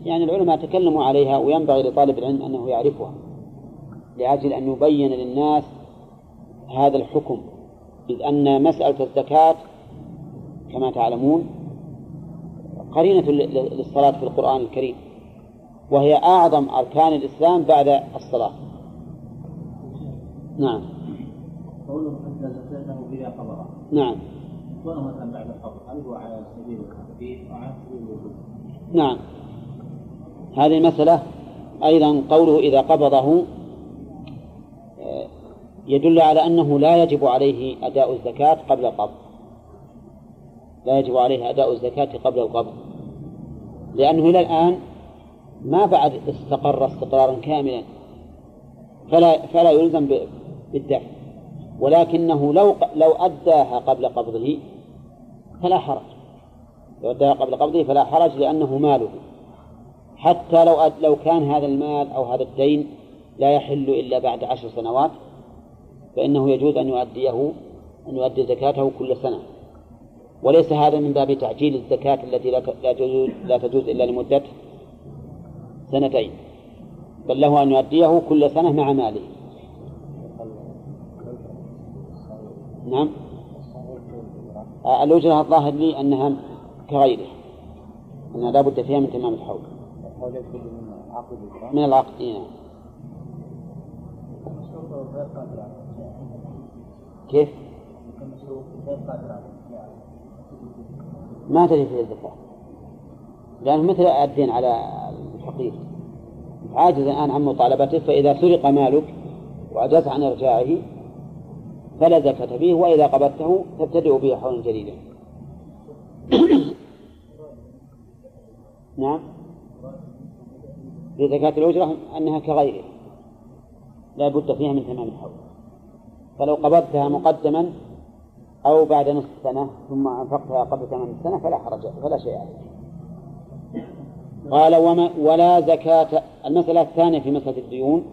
يعني العلماء تكلموا عليها وينبغي لطالب العلم أنه يعرفها لأجل أن يبين للناس هذا الحكم. إذ أن مسألة الزكاة كما تعلمون قرينة للصلاة في القرآن الكريم. وهي أعظم أركان الإسلام بعد الصلاة. نعم. قوله حتى زكاته إذا نعم. كونه مثلا بعد القبض هل هو على سبيل التخفيف أو على سبيل الوجوب؟ نعم. هذه المسألة أيضا قوله إذا قبضه آه، يدل على أنه لا يجب عليه أداء الزكاة قبل القبض. لا يجب عليه أداء الزكاة قبل القبض. لأنه إلى الآن ما بعد استقر استقرارا كاملا فلا فلا يلزم بالدفع. ولكنه لو لو أداها قبل قبضه فلا حرج. لو أداها قبل قبضه فلا حرج لأنه ماله. حتى لو لو كان هذا المال أو هذا الدين لا يحل إلا بعد عشر سنوات فإنه يجوز أن يؤديه أن يؤدي زكاته كل سنة. وليس هذا من باب تعجيل الزكاة التي لا تجوز لا تجوز إلا لمدة سنتين بل له أن يؤديه كل سنة مع ماله. نعم. الأجرة الظاهر لي أنها كغيره أنها لا بد فيها من تمام الحول. من العقد نعم كيف؟ ما تجري فيه الزكاة لأنه مثل الدين على الفقير. عاجز الآن عن مطالبته فإذا سرق مالك وعجزت عن إرجاعه فلا زكاة فيه وإذا قبضته تبتدئ به حولا جديدا. نعم. في زكاة الأجرة أنها كغيرها لا بد فيها من تمام الحول. فلو قبضتها مقدما أو بعد نصف سنة ثم أنفقتها قبل تمام السنة فلا حرج فلا شيء عليك قال وما ولا زكاة المسألة الثانية في مسألة الديون.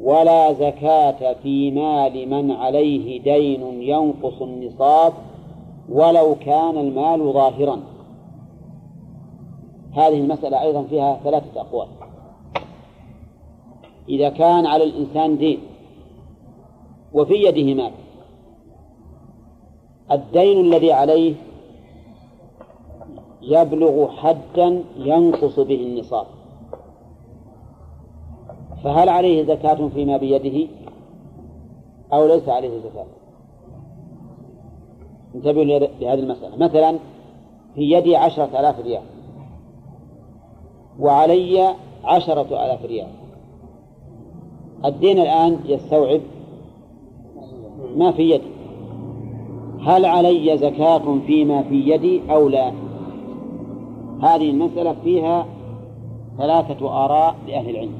ولا زكاة في مال من عليه دين ينقص النصاب ولو كان المال ظاهرا. هذه المسألة أيضا فيها ثلاثة أقوال. إذا كان على الإنسان دين وفي يده مال الدين الذي عليه يبلغ حدا ينقص به النصاب. فهل عليه زكاة فيما بيده؟ أو ليس عليه زكاة؟ انتبهوا لهذه المسألة. مثلا في يدي عشرة آلاف ريال وعلي عشرة آلاف ريال. الدين الآن يستوعب ما في يدي. هل علي زكاة فيما في يدي أو لا؟ هذه المسألة فيها ثلاثة آراء لأهل العلم.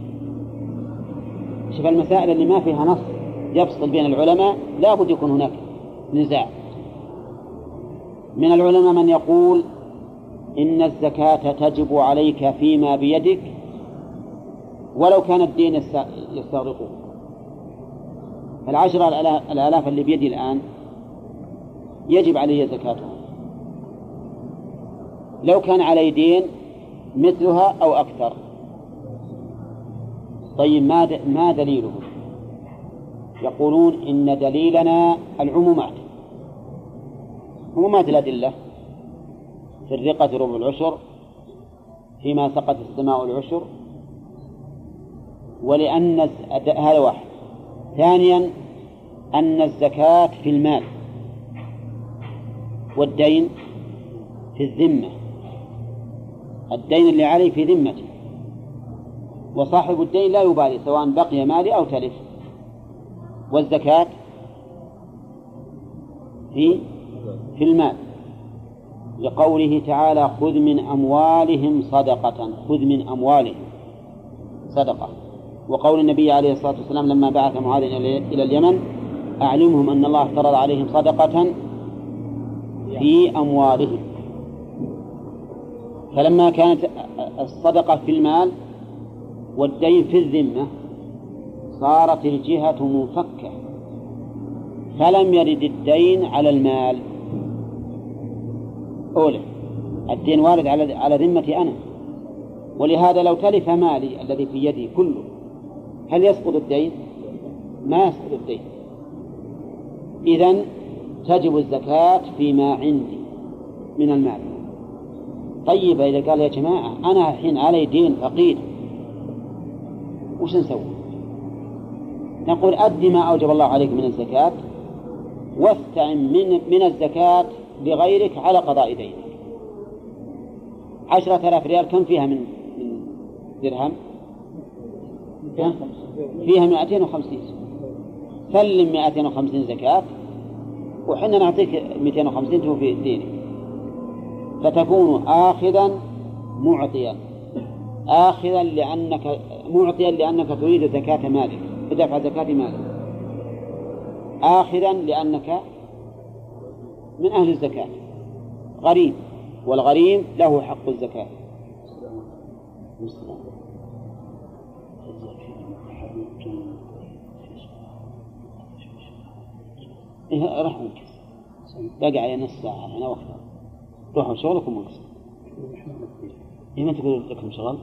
شوف المسائل اللي ما فيها نص يفصل بين العلماء لا بد يكون هناك نزاع. من العلماء من يقول إن الزكاة تجب عليك فيما بيدك ولو كان الدين يستغرقه. العشرة الآلاف اللي بيدي الآن يجب علي زكاتها لو كان علي دين مثلها أو أكثر. طيب ما ما دليله؟ يقولون إن دليلنا العمومات. عمومات الأدلة في الرقة ربع العشر فيما سقط السماء العشر ولأن هذا واحد. ثانيا أن الزكاة في المال والدين في الذمة. الدين اللي عليه في ذمته. وصاحب الدين لا يبالي سواء بقي مالي أو تلف. والزكاة في في المال. لقوله تعالى خذ من أموالهم صدقة. خذ من أموالهم صدقة. وقول النبي عليه الصلاة والسلام لما بعث معاذ إلى اليمن أعلمهم أن الله افترض عليهم صدقة في أموالهم. فلما كانت الصدقة في المال والدين في الذمة صارت الجهة منفكة فلم يرد الدين على المال. أولى الدين وارد على على ذمتي أنا ولهذا لو تلف مالي الذي في يدي كله هل يسقط الدين؟ ما يسقط الدين. إذا تجب الزكاة فيما عندي من المال. طيب إذا قال يا جماعة أنا الحين علي دين فقير. وش نسوي؟ نقول أد ما أوجب الله عليك من الزكاة واستعن من من الزكاة لغيرك على قضاء دينك. عشرة آلاف ريال كم فيها من من درهم؟ فيها 250 سلم 250 زكاة وحنا نعطيك 250 توفي دينك. فتكون آخذا معطيا. آخذا لأنك معطيا لأنك تريد زكاة مالك بدفع زكاة مالك. آخذا لأنك من أهل الزكاة. غريب والغريم له حق الزكاة. إيه ننكس بقى على نص ساعة أنا وقتها. روحوا شغلكم ونص إيه ما تقول لكم شغل؟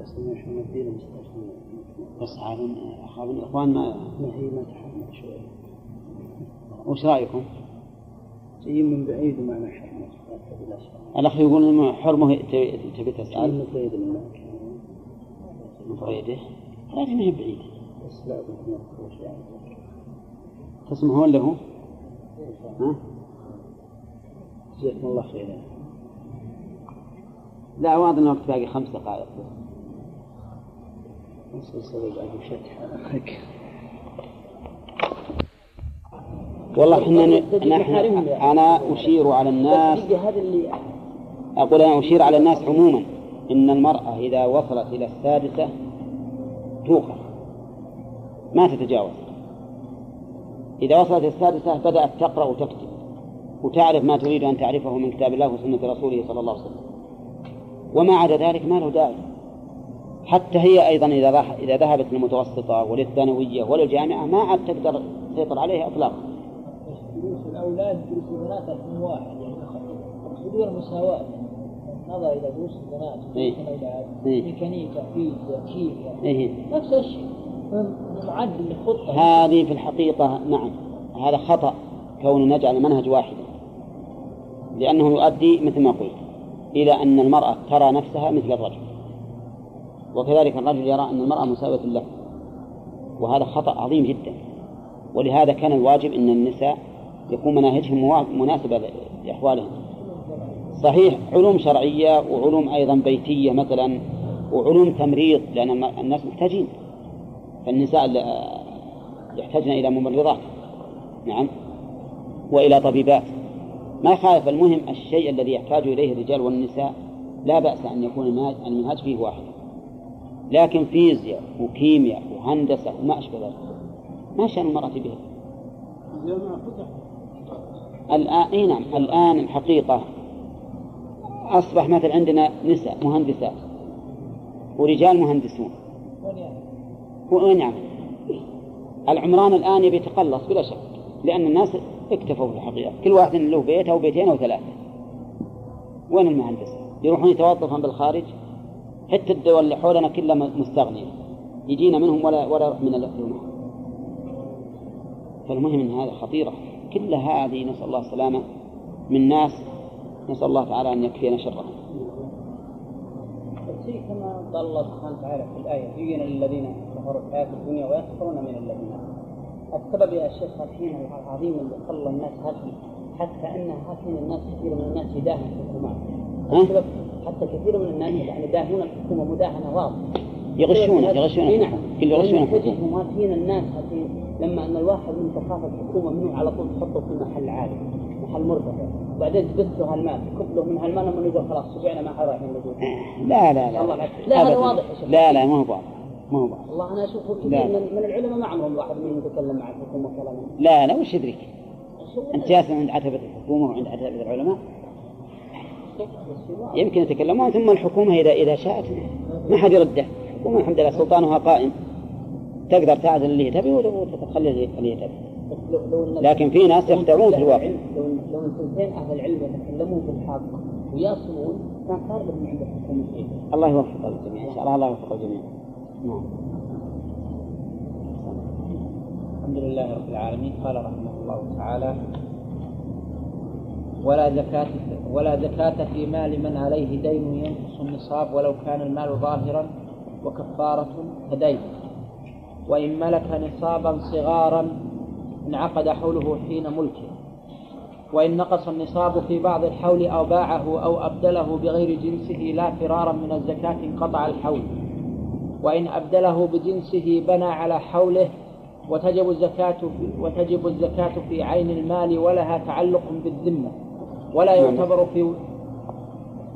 بس إحنا ندينا بس عاد الإخوان ما ما هي ما تحمل شوي وش رأيكم؟ جايين من بعيد وما نحن الأخ يقول إنه حرمه تبي تسأل من بعيد من من بعيده هذه ما هي بعيدة بس لا يعني تسمحون له؟ ها؟ جزاكم الله خيرا. لا واضح أن الوقت باقي خمس دقائق. بس والله إحنا نحن أنا أشير على الناس. أقول أنا أشير على الناس عموما. إن المرأة إذا وصلت إلى السادسة توقف. ما تتجاوز. إذا وصلت السادسة بدأت تقرأ وتكتب. وتعرف ما تريد أن تعرفه من كتاب الله وسنة رسوله صلى الله عليه وسلم وما عدا ذلك ما له داعي حتى هي أيضا إذا إذا ذهبت للمتوسطة وللثانوية وللجامعة ما عاد تقدر تسيطر عليها إطلاقا. دروس الأولاد دروس البنات من واحد يعني يقصدون المساواة نظر إلى دروس البنات إيه. إيه. ميكانيكا فيزياء كيمياء إيه. نفس الشيء معدل للخطة هذه في الحقيقة نعم هذا خطأ كون نجعل منهج واحدا لأنه يؤدي مثل ما قلت إلى أن المرأة ترى نفسها مثل الرجل. وكذلك الرجل يرى أن المرأة مساوية له. وهذا خطأ عظيم جدا. ولهذا كان الواجب أن النساء يكون مناهجهم مناسبة لأحوالهم. صحيح علوم شرعية وعلوم أيضا بيتية مثلا وعلوم تمريض لأن الناس محتاجين. فالنساء يحتاجن إلى ممرضات. نعم. وإلى طبيبات. ما يخالف المهم الشيء الذي يحتاج إليه الرجال والنساء لا بأس أن يكون المنهج فيه واحد. لكن فيزياء وكيمياء وهندسة وما أشبه ذلك. ما شأن المرأة بها؟ الآن إيه نعم الآن الحقيقة أصبح مثل عندنا نساء مهندسات ورجال مهندسون. وين يعمل العمران الآن يبي يتقلص بلا شك. لأن الناس اكتفوا في الحقيقة كل واحد له بيت أو بيتين أو ثلاثة. وين المهندس؟ يروحون يتوظفون بالخارج؟ حتى الدول اللي حولنا كلها مستغنية. يجينا منهم ولا ولا من الأهل فالمهم أن هذه خطيرة كل هذه نسأل الله السلامة من ناس. نسأل الله تعالى أن يكفينا شرهم. كما قال الله سبحانه وتعالى في الآية زين للذين كفروا الحياة الدنيا ويسخرون من الذين السبب يا شيخ الحين العظيم اللي خلى الناس هذه حتى أن حين الناس كثير من الناس يداهن الحكومات السبب حتى كثير من الناس يعني يداهنون الحكومة مداهنة واضحه يغشون يغشون اي نعم. يغشون الحكومة حين الناس لما أن الواحد من تخاف الحكومة منه على طول تحطه في محل عالي محل مرتفع وبعدين تبث له المال تكب له من هالمال لما يقول خلاص شبعنا ما حراح النجوم لا لا لا. لا هذا واضح لا لا ما هو واضح. ما هو واضح والله أنا أشوف كثير من, من العلماء ما عمرهم واحد منهم يتكلم مع الحكومة كلام لا لا وش يدريك؟ أنت جالس عند عتبة الحكومة وعند عتبة العلماء؟ يمكن يتكلمون ثم الحكومة اذا إذا شاءت ما حد يرده. الحكومة الحمد لله سلطانها قائم. تقدر تعزل اللي تبي وتخلي اللي تبي. لكن في ناس يختارون في الواقع. لو لو الثنتين أهل العلم يتكلمون في الحق ويصلون كان صار لهم عند الحكومة شيء. الله يوفق الجميع إن شاء الله الله يوفق الجميع نعم. الحمد لله رب العالمين. قال رحمه الله تعالى ولا زكاة ولا زكاة في مال من عليه دين ينقص النصاب ولو كان المال ظاهرا وكفارة كدين. وإن ملك نصابا صغارا انعقد حوله حين ملكه. وإن نقص النصاب في بعض الحول أو باعه أو أبدله بغير جنسه لا فرارا من الزكاة انقطع الحول. وإن أبدله بجنسه بنى على حوله وتجب الزكاة في وتجب الزكاة في عين المال ولها تعلق بالذمة. ولا نعم. يعتبر في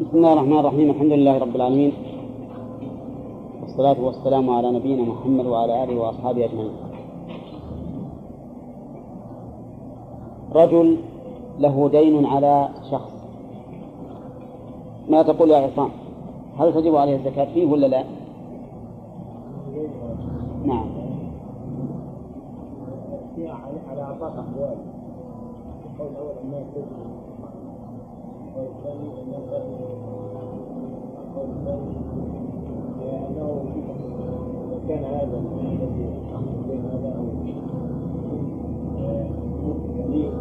بسم الله الرحمن الرحيم الحمد لله رب العالمين. والصلاة والسلام على نبينا محمد وعلى آله وأصحابه أجمعين. رجل له دين على شخص. ما تقول يا عصام؟ هل تجب عليه الزكاة فيه ولا لا؟ نعم. على أربعة أحوال القول الأول أنه والثاني أنه القول الثاني أنه كان هذا الذي بين هذا أو يليق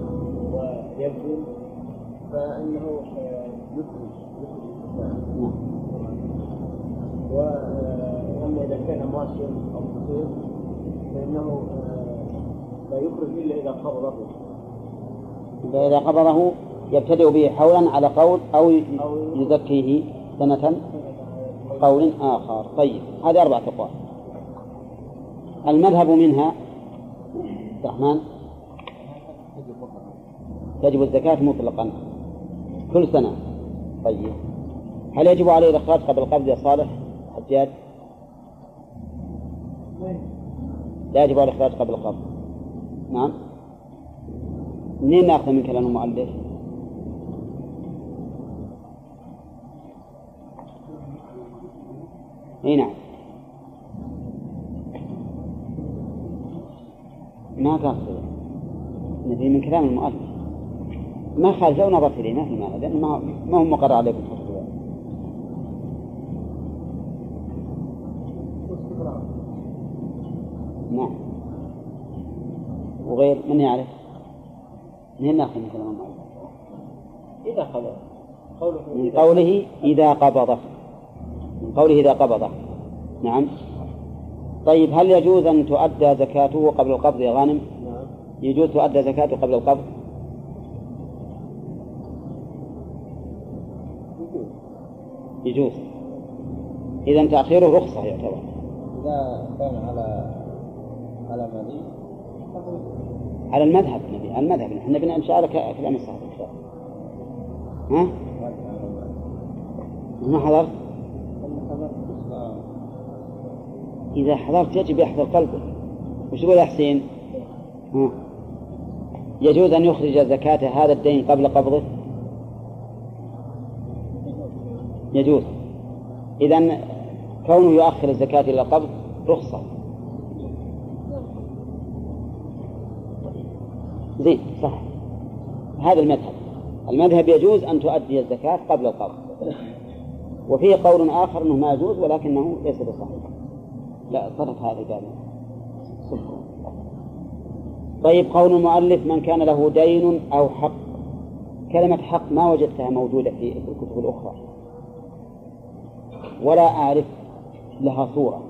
ويبذل فإنه يخرج. يخرج وأما إذا كان ماشيا أو قصير فإنه لا يخرج إلا إذا قبضه. إذا قبضه يبتدئ به حولا على قول أو يزكيه سنة قول آخر. طيب هذه أربعة أقوال. المذهب منها الرحمن تجب الزكاة مطلقا كل سنة. طيب هل يجب عليه الإخراج قبل القبض يا صالح؟ حجاج؟ لا يجب عليه الإخراج قبل القبض نعم. منين ناخذ من كلام المؤلف؟ إي نعم. ما قصد نبي من كلام المؤلف. ما خالف لو نظرت إليه ما في مانع لأن ما ما هو مقر عليكم نعم. وغير من يعرف؟ من ناخذ من كلام المؤلف؟ إذا قبض. قوله من قوله إذا قبض. من قوله إذا قبض. نعم. طيب هل يجوز أن تؤدى زكاته قبل القبض يا غانم؟ نعم. يجوز تؤدى زكاته قبل القبض؟ يجوز. إذا تأخيره رخصة يعتبر. إذا كان على على على المذهب نبي على المذهب إحنا بنا إن شاء الله كلام الله ها؟ ما حضرت؟ إذا حضرت يجب يحضر قلبه وش يقول يا حسين؟ ها؟ يجوز أن يخرج زكاة هذا الدين قبل قبضه؟ يجوز إذا كونه يؤخر الزكاة إلى القبض رخصة زين صح. هذا المذهب. المذهب يجوز أن تؤدي الزكاة قبل القبض وفيه قول آخر أنه ما يجوز ولكنه ليس بصحيح. لا صدق هذا قال. طيب قول المؤلف من كان له دين أو حق. كلمة حق ما وجدتها موجودة في الكتب الأخرى. ولا أعرف لها صورة.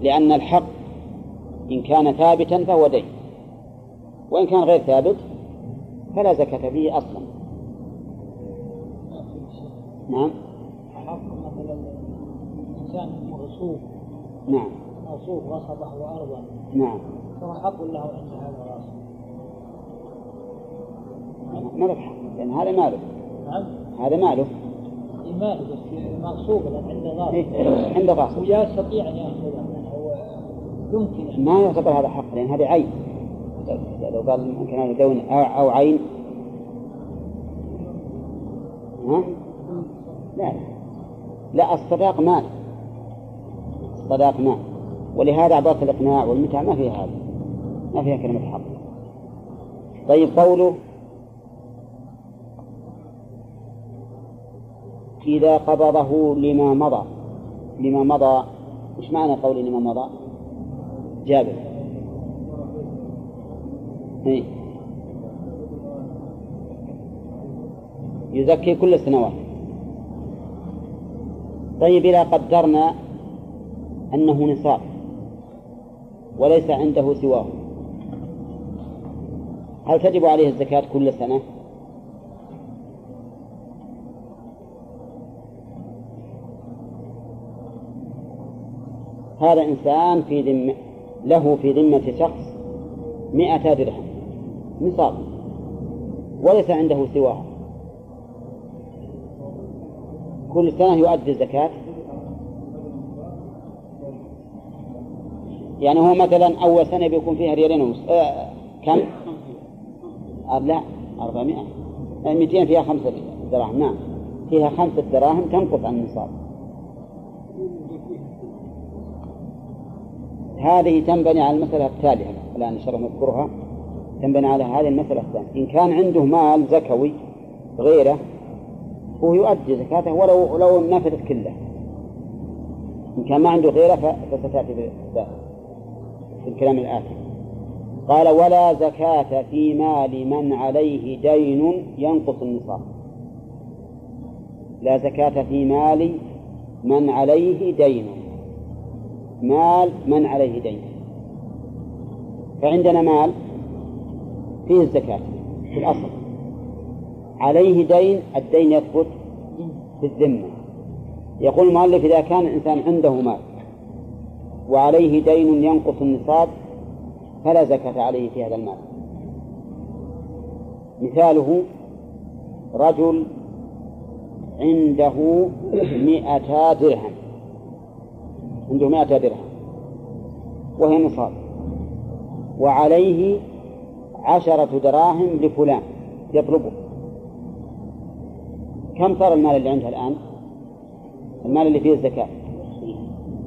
لأن الحق إن كان ثابتا فهو دين. وإن كان غير ثابت فلا زكاة فيه أصلا. نعم. مثلا إنسان مغصوب. نعم. مغصوب غصبه وأرضا نعم. فهو حق له عند هذا الغاصب ما له حق. لأن هذا ماله. نعم. هذا ماله. إيمان بس مغصوب عنده غاصب. إيه، عنده غاصب. ولا يستطيع أن يأخذه. يعني هو يمكن ما يعتبر هذا حق لأن هذه عين لو قال ممكن هذا دون أو, عين. ها؟ لا. لا لا الصداق مال الصداق مال ولهذا عبارة الإقناع والمتع ما فيها هذا. ما فيها كلمة حق. طيب قوله إذا قبضه لما مضى. لما مضى. إيش معنى قول لما مضى؟ جابر. إيه. يزكي كل السنوات طيب إذا قدرنا أنه نصاب وليس عنده سواه هل تجب عليه الزكاة كل سنة؟ هذا إنسان في ذمة له في ذمة شخص مئة درهم نصاب وليس عنده سواه. كل سنة يؤدي الزكاة. يعني هو مثلا أول سنة بيكون فيها ريالين ونص. آه كم؟ آه لا أربعمائة. آه 200 فيها خمسة دراهم. نعم. فيها خمسة دراهم تنقص عن النصاب هذه تنبني على المسألة التالية. الآن إن شاء الله نذكرها. تنبني على هذه المسألة الثانية. إن كان عنده مال زكوي غيره هو يؤدي زكاته ولو لو نفذت كله. إن كان ما عنده غيره فستأتي في الكلام الآتي قال ولا زكاة في مال من عليه دين ينقص النصاب. لا زكاة في مال من عليه دين. مال من عليه دين. فعندنا مال فيه الزكاة في الأصل. عليه دين الدين يثبت في الذمة. يقول المؤلف إذا كان الإنسان عنده مال وعليه دين ينقص النصاب فلا زكاة عليه في هذا المال. مثاله رجل عنده مئتا درهم. عنده مئتا درهم وهي نصاب. وعليه عشرة دراهم لفلان يطلبه. كم صار المال اللي عنده الآن؟ المال اللي فيه الزكاة.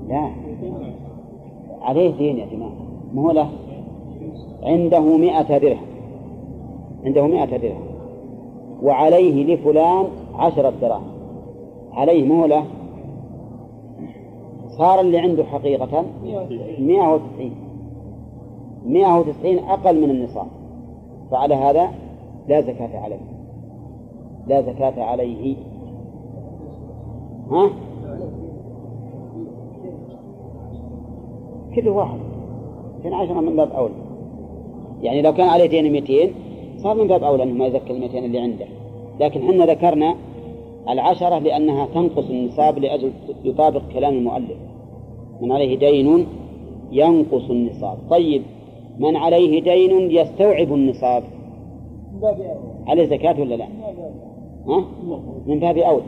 لا. عليه دين يا جماعة. ما هو له؟ عنده مئة درهم. عنده مئة درهم. وعليه لفلان عشرة دراهم. عليه ما هو له؟ صار اللي عنده حقيقة. مئة وتسعين. مئة وتسعين أقل من النصاب. فعلى هذا لا زكاة عليه. لا زكاة عليه. ها؟ كل واحد. كان عشرة من باب أولى يعني لو كان عليه دين 200 صار من باب أولى أنه ما يزكى ال 200 اللي عنده. لكن إحنا ذكرنا العشرة لأنها تنقص النصاب لأجل يطابق كلام المؤلف. من عليه دين ينقص النصاب طيب. من عليه دين يستوعب النصاب. عليه زكاة ولا لا؟ ها؟ من باب أولى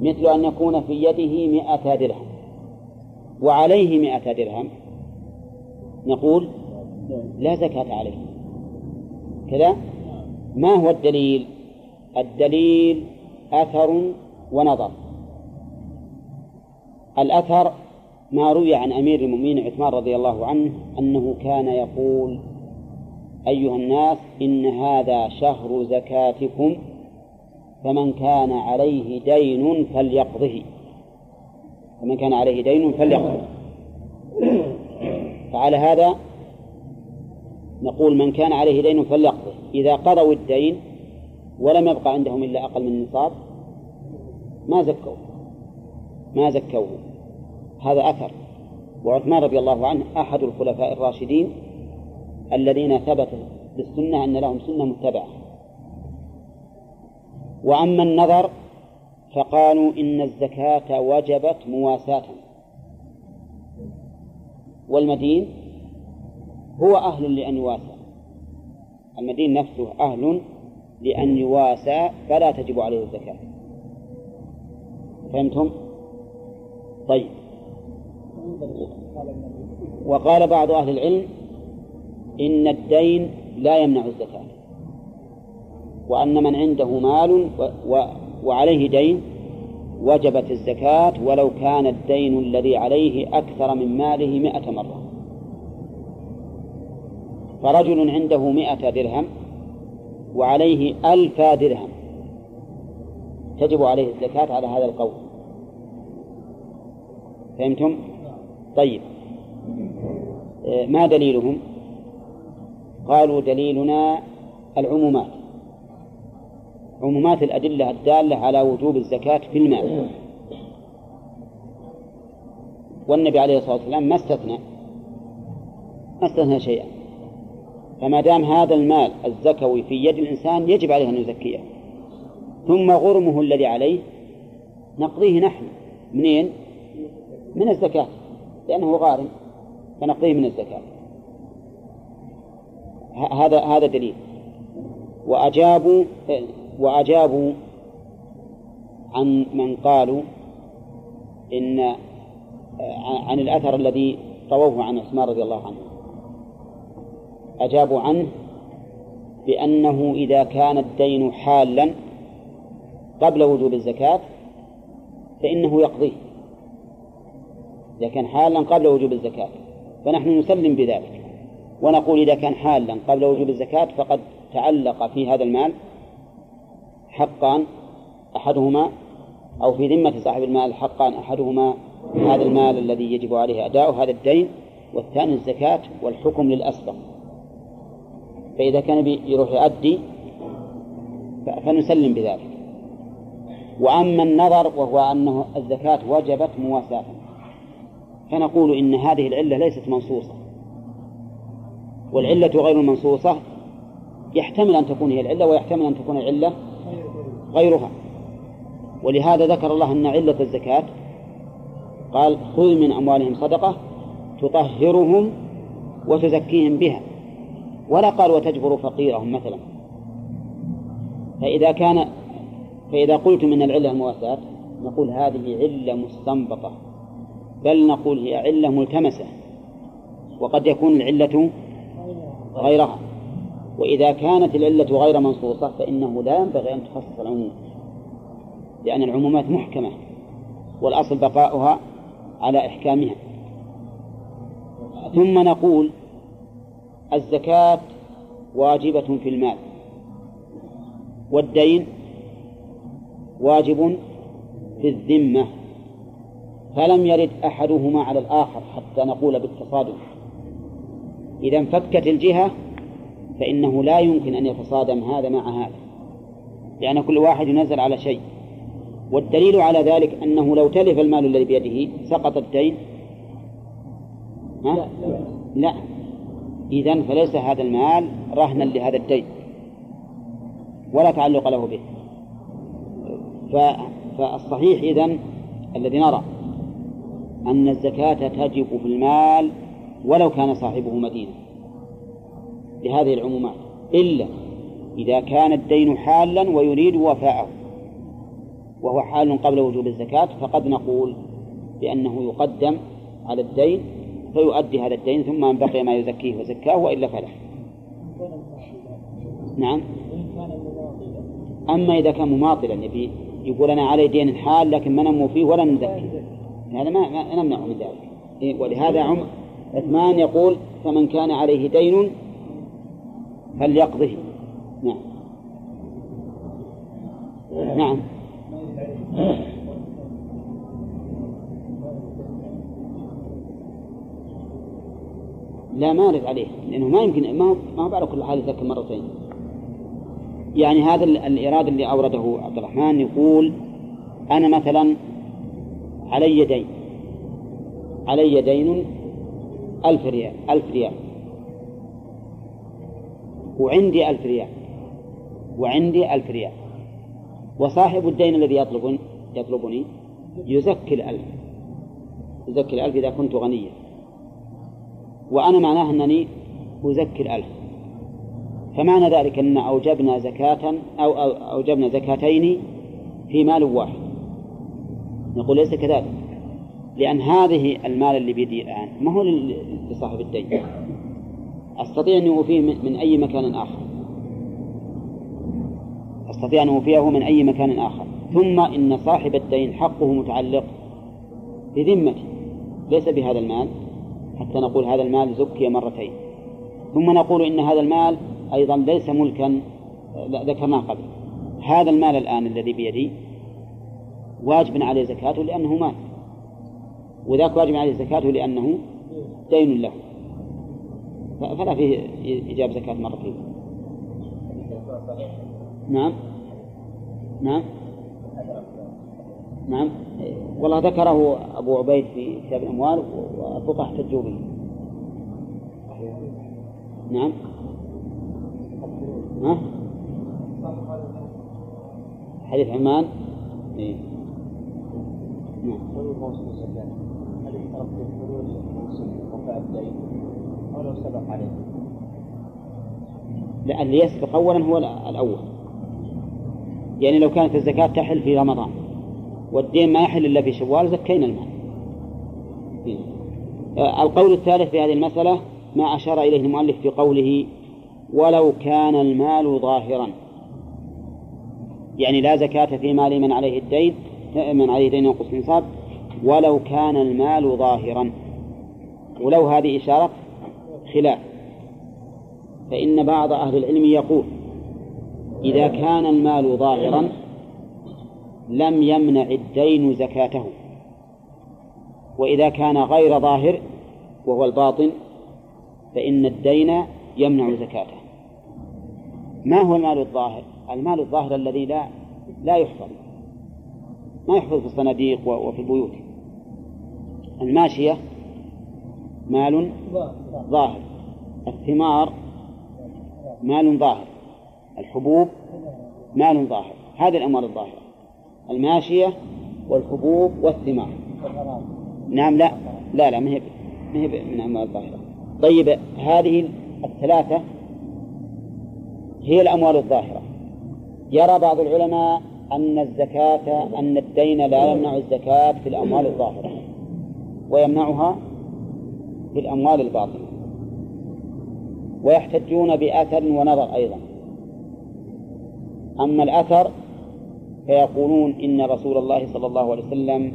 مثل أن يكون في يده مئة درهم. وعليه مئة درهم. نقول لا زكاة عليه. كذا؟ ما هو الدليل؟ الدليل أثر ونظر. الأثر ما روي عن أمير المؤمنين عثمان رضي الله عنه أنه كان يقول أيها الناس إن هذا شهر زكاتكم فمن كان عليه دين فليقضه. فمن كان عليه دين فليقضه. فعلى هذا نقول من كان عليه دين فليقضه. إذا قضوا الدين ولم يبقى عندهم إلا أقل من النصاب ما زكوه. ما زكوه. هذا أثر. وعثمان رضي الله عنه أحد الخلفاء الراشدين الذين ثبت بالسنة أن لهم سنة متبعة. وأما النظر فقالوا إن الزكاة وجبت مواساة. والمدين هو أهل لأن يواسى. المدين نفسه أهل لأن يواسى فلا تجب عليه الزكاة. فهمتم؟ طيب. وقال بعض أهل العلم إن الدين لا يمنع الزكاة وأن من عنده مال و و وعليه دين وجبت الزكاة ولو كان الدين الذي عليه أكثر من ماله مئة مرة فرجل عنده مئة درهم وعليه ألف درهم تجب عليه الزكاة على هذا القول فهمتم؟ طيب. آه، ما دليلهم؟ قالوا دليلنا العمومات. عمومات الأدلة الدالة على وجوب الزكاة في المال. والنبي عليه الصلاة والسلام ما استثنى ما استثنى شيئا. فما دام هذا المال الزكوي في يد الإنسان يجب عليه أن يزكيه. ثم غرمه الذي عليه نقضيه نحن. منين؟ من الزكاة. لأنه غارم فنقضيه من الزكاة. هذا هذا دليل. وأجابوا وأجابوا عن من قالوا إن عن الأثر الذي رووه عن عثمان رضي الله عنه. أجابوا عنه بأنه إذا كان الدين حالا قبل وجوب الزكاة فإنه يقضيه. إذا كان حالا قبل وجوب الزكاة فنحن نسلم بذلك. ونقول إذا كان حالا قبل وجوب الزكاة فقد تعلق في هذا المال حقان أحدهما أو في ذمة صاحب المال حقان أحدهما هذا المال الذي يجب عليه أداؤه هذا الدين. والثاني الزكاة والحكم للأسبق فإذا كان يروح يؤدي فنسلم بذلك. وأما النظر وهو أنه الزكاة وجبت مواساة. فنقول إن هذه العلة ليست منصوصة. والعلة غير المنصوصة يحتمل أن تكون هي العلة ويحتمل أن تكون العلة غيرها. ولهذا ذكر الله أن علة الزكاة قال خذ من أموالهم صدقة تطهرهم وتزكيهم بها ولا قال وتجبر فقيرهم مثلا. فإذا كان فإذا قلتم إن العلة المواساة نقول هذه علة مستنبطة. بل نقول هي علة ملتمسة وقد يكون العلة غيرها. وإذا كانت العلة غير منصوصة فإنه لا ينبغي أن تخصص العموم لأن العمومات محكمة والأصل بقاؤها على إحكامها. ثم نقول الزكاة واجبة في المال والدين واجب في الذمة. فلم يرد أحدهما على الآخر حتى نقول بالتصادم. إذا انفكت الجهة فإنه لا يمكن أن يتصادم هذا مع هذا لأن كل واحد ينزل على شيء. والدليل على ذلك أنه لو تلف المال الذي بيده سقط الدين. ها؟ لا إذا فليس هذا المال رهنا لهذا الدين. ولا تعلق له به. فالصحيح إذن الذي نرى أن الزكاة تجب في المال ولو كان صاحبه مدينة لهذه العمومات إلا إذا كان الدين حالا ويريد وفاءه وهو حال قبل وجوب الزكاة فقد نقول بأنه يقدم على الدين فيؤدي هذا الدين ثم إن بقي ما يزكيه وزكاه وإلا فلا. نعم. أما إذا كان مماطلا يبي يقول أنا علي دين حال لكن ما نمو فيه ولا نزكيه هذا ما, ما نمنعه من ذلك. إيه، ولهذا عم عثمان يقول فمن كان عليه دين فليقضه. نعم. نعم. لا ما أرد عليه لأنه ما يمكن ما ما على كل حال يذكر مرتين. يعني هذا الإيراد اللي أورده عبد الرحمن يقول أنا مثلا علي دين. علي دين ألف ريال ألف ريال. وعندي ألف ريال. وعندي ألف ريال. وصاحب الدين الذي يطلبني يطلبني يزكي الألف. يزكي الألف إذا كنت غنيا. وأنا معناه أنني أزكي الألف. فمعنى ذلك أن أوجبنا زكاة أو أوجبنا زكاتين في مال واحد. نقول ليس كذلك. لأن هذه المال اللي بيدي الآن ما هو لصاحب الدين. أستطيع أن أوفيه من أي مكان آخر؟ أستطيع أن أوفيه من أي مكان آخر. ثم إن صاحب الدين حقه متعلق بذمتي. ليس بهذا المال. حتى نقول هذا المال زكي مرتين. ثم نقول إن هذا المال أيضا ليس ملكا ذكرناه قبل. هذا المال الآن الذي بيدي واجب عليه زكاته لأنه مال. وذاك واجب عليه زكاته لأنه دين له. فلا فيه إيجاب زكاة مرتين نعم. نعم. نعم. والله ذكره أبو عبيد في كتاب الأموال والفقهاء احتجوا به. نعم. ها؟ حديث عمان؟ إيه؟ هل يشترط في وفاء الدين سبق عليه؟ لا اللي يسبق أولا هو الأول يعني لو كانت الزكاة تحل في رمضان والدين ما يحل إلا في شوال زكينا المال. آه، القول الثالث في هذه المسألة ما أشار إليه المؤلف في قوله ولو كان المال ظاهرا يعني لا زكاة في مال من عليه الدين من عليه دين ينقص النصاب ولو كان المال ظاهرا. ولو هذه إشارة خلاف. فإن بعض أهل العلم يقول إذا كان المال ظاهرا لم يمنع الدين زكاته. وإذا كان غير ظاهر وهو الباطن فإن الدين يمنع زكاته. ما هو المال الظاهر؟ المال الظاهر الذي لا لا يحفظ ما يحفظ في الصناديق وفي البيوت. الماشية مال ظاهر. الثمار مال ظاهر. الحبوب مال ظاهر. هذه الأموال الظاهرة. الماشية والحبوب والثمار. نعم لا لا لا ما هي ما هي من أموال الظاهرة. طيب هذه الثلاثة هي الأموال الظاهرة. يرى بعض العلماء أن الزكاة أن الدين لا يمنع الزكاة في الأموال الظاهرة ويمنعها في الأموال الباطنة. ويحتجون بأثر ونظر أيضا. أما الأثر فيقولون إن رسول الله صلى الله عليه وسلم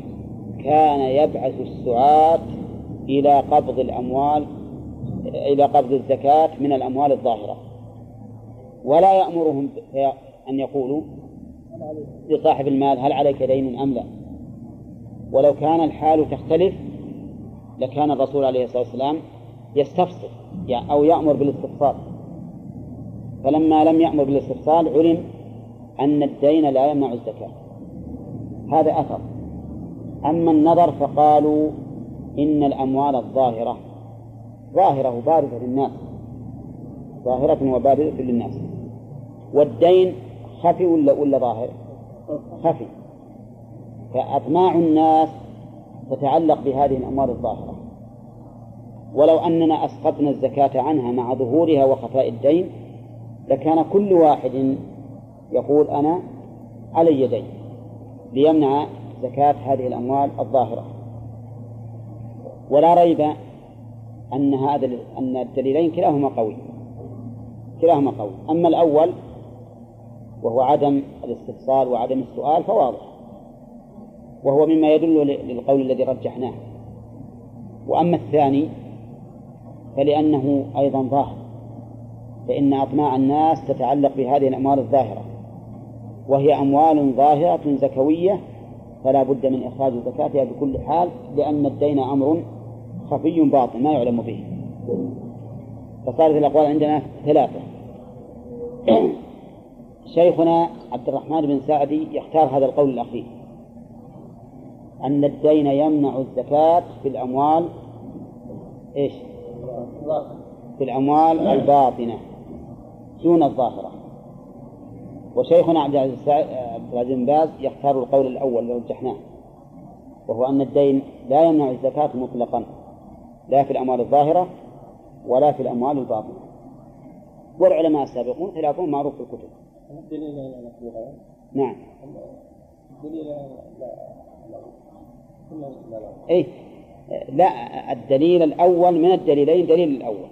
كان يبعث السعاة إلى قبض الأموال إلى قبض الزكاة من الأموال الظاهرة. ولا يأمرهم أن يقولوا لصاحب المال هل عليك دين أم لا؟ ولو كان الحال تختلف لكان الرسول عليه الصلاة والسلام يستفصل أو يأمر بالاستفصال فلما لم يأمر بالاستفصال علم أن الدين لا يمنع الزكاة. هذا أثر. أما النظر فقالوا إن الأموال الظاهرة ظاهرة وبارزة للناس ظاهرة وبارزة للناس. والدين خفي ولا ولا ظاهر؟ خفي. فأطماع الناس تتعلق بهذه الأموال الظاهرة. ولو أننا أسقطنا الزكاة عنها مع ظهورها وخفاء الدين لكان كل واحد يقول أنا علي دين ليمنع زكاة هذه الأموال الظاهرة. ولا ريب أن هذا أن الدليلين كلاهما قوي. كلاهما قوي. أما الأول وهو عدم الاستفصال وعدم السؤال فواضح. وهو مما يدل للقول الذي رجحناه. وأما الثاني فلأنه أيضا ظاهر فإن أطماع الناس تتعلق بهذه الأموال الظاهرة وهي أموال ظاهرة زكوية فلا بد من إخراج زكاتها بكل حال لأن الدين أمر خفي باطن ما يعلم به. فصارت الأقوال عندنا ثلاثة. شيخنا عبد الرحمن بن سعدي يختار هذا القول الأخير. أن الدين يمنع الزكاة في الأموال إيش؟ في الأموال الباطنة دون الظاهرة. وشيخنا عبد العزيز عبد العزيز بن باز يختار القول الأول لو رجحناه وهو أن الدين لا يمنع الزكاة مطلقا لا في الأموال الظاهرة ولا في الأموال الباطنة. والعلماء السابقون خلافهم معروف في الكتب. نعم. أي لا الدليل الأول من الدليلين دليل الأول.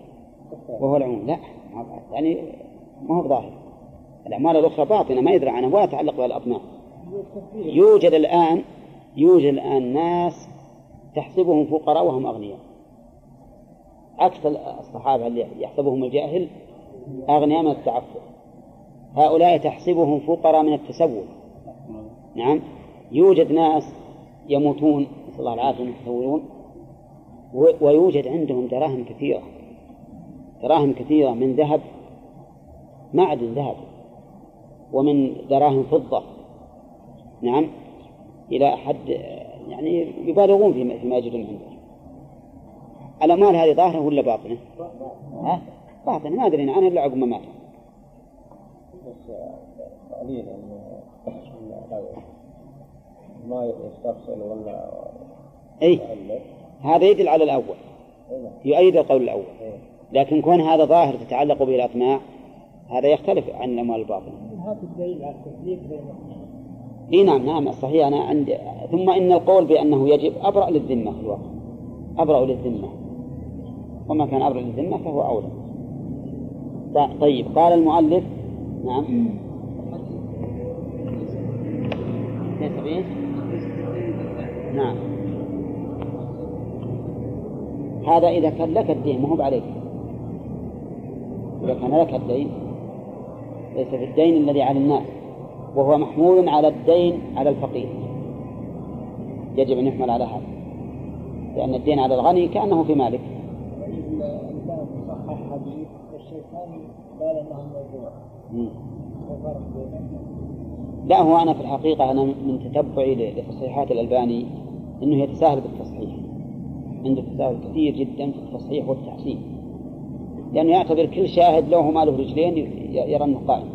وهو العموم. لا يعني ما هو ظاهر الأعمال الأخرى باطنة ما يدرى عنها ولا يتعلق بها الأطناف يوجد الآن يوجد الآن ناس تحسبهم فقراء وهم أغنياء. عكس الصحابة اللي يحسبهم الجاهل أغنياء من التعفف. هؤلاء تحسبهم فقراء من التسول. نعم. يوجد ناس يموتون نسأل الله العافية يتسولون ويوجد عندهم دراهم كثيرة. دراهم كثيرة من ذهب معدن ذهب ومن دراهم فضة. نعم. إلى حد يعني يبالغون فيما يجدون عنده الأموال هذه ظاهرة ولا باطنة؟ ها؟ باطنة. ما أدري عنها إلا عقب ما مات ما يستفصل ولا اي هذا يدل على الأول. يؤيد القول الأول. لكن كون هذا ظاهر تتعلق به الاطماع هذا يختلف عن الاموال الباطنه هذا الدليل على التكليف اي نعم نعم الصحيح أنا عندي ثم إن القول بأنه يجب أبرأ للذمة في الواقع أبرأ للذمة. وما كان أبرأ للذمة فهو أولى. طيب قال المؤلف نعم. 72 نعم. هذا إذا كان لك الدين ما هو عليك إذا كان لك الدين ليس في الدين الذي على الناس وهو محمول على الدين على الفقير. يجب أن يحمل على هذا. لأن الدين على الغني كأنه في مالك. لا هو أنا في الحقيقة أنا من تتبعي لتصحيحات الألباني أنه يتساهل بالتصحيح. عنده تساهل كثير جدا في التصحيح والتحسين. لأنه يعتبر كل شاهد له ما له رجلين يرى أنه قائم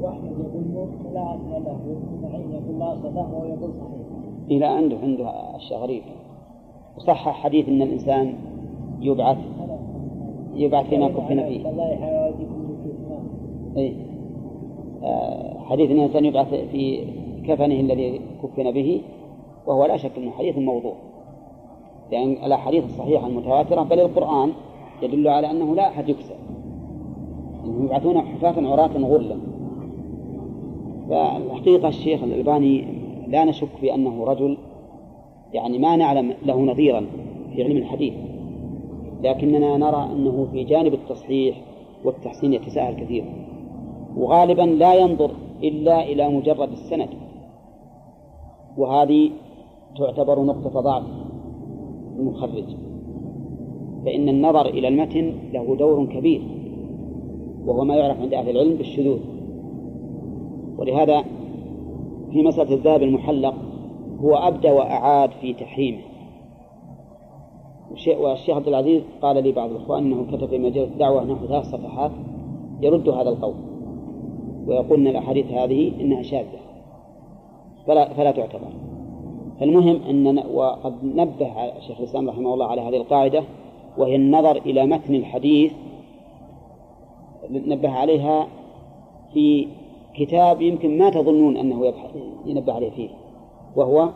واحد يقول لا أصل له معين يقول لا ويقول صحيح. إلى عنده عنده أشياء غريبة. وصح حديث أن الإنسان يبعث يبعث فيما كفن فيه. إيه آه، حديث أن الإنسان يبعث في كفنه الذي كفن به وهو لا شك أنه حديث موضوع. لأن يعني الأحاديث الصحيحة المتواترة بل القرآن يدل على أنه لا أحد يكسر أنهم يبعثون حفاة عراة غرلا فالحقيقة الشيخ الألباني لا نشك في أنه رجل يعني ما نعلم له نظيرا في علم الحديث. لكننا نرى أنه في جانب التصحيح والتحسين يتساهل كثيرا. وغالبا لا ينظر إلا إلى مجرد السند. وهذه تعتبر نقطة ضعف المخرج. فإن النظر إلى المتن له دور كبير وهو ما يعرف عند أهل العلم بالشذوذ. ولهذا في مسألة الذهب المحلق هو أبدى وأعاد في تحريمه. والشيخ عبد العزيز قال لي بعض الإخوان أنه كتب في مجلة الدعوة نحو ثلاث صفحات يرد هذا القول. أن الأحاديث هذه إنها شاذة. فلا فلا تعتبر. فالمهم أن وقد نبه شيخ الإسلام رحمه الله على هذه القاعدة وهي النظر إلى متن الحديث نبه عليها في كتاب يمكن ما تظنون أنه يبحث ينبه عليه فيه. وهو؟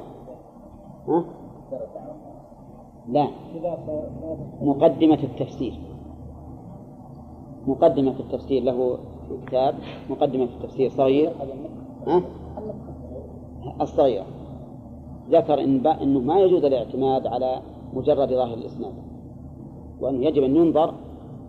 ها؟ لا. مقدمة التفسير. مقدمة التفسير له كتاب مقدمة التفسير. صغير؟ ها؟ الصغيرة ذكر إن أنه ما يجوز الاعتماد على مجرد ظاهر الإسناد. وأنه يجب أن ينظر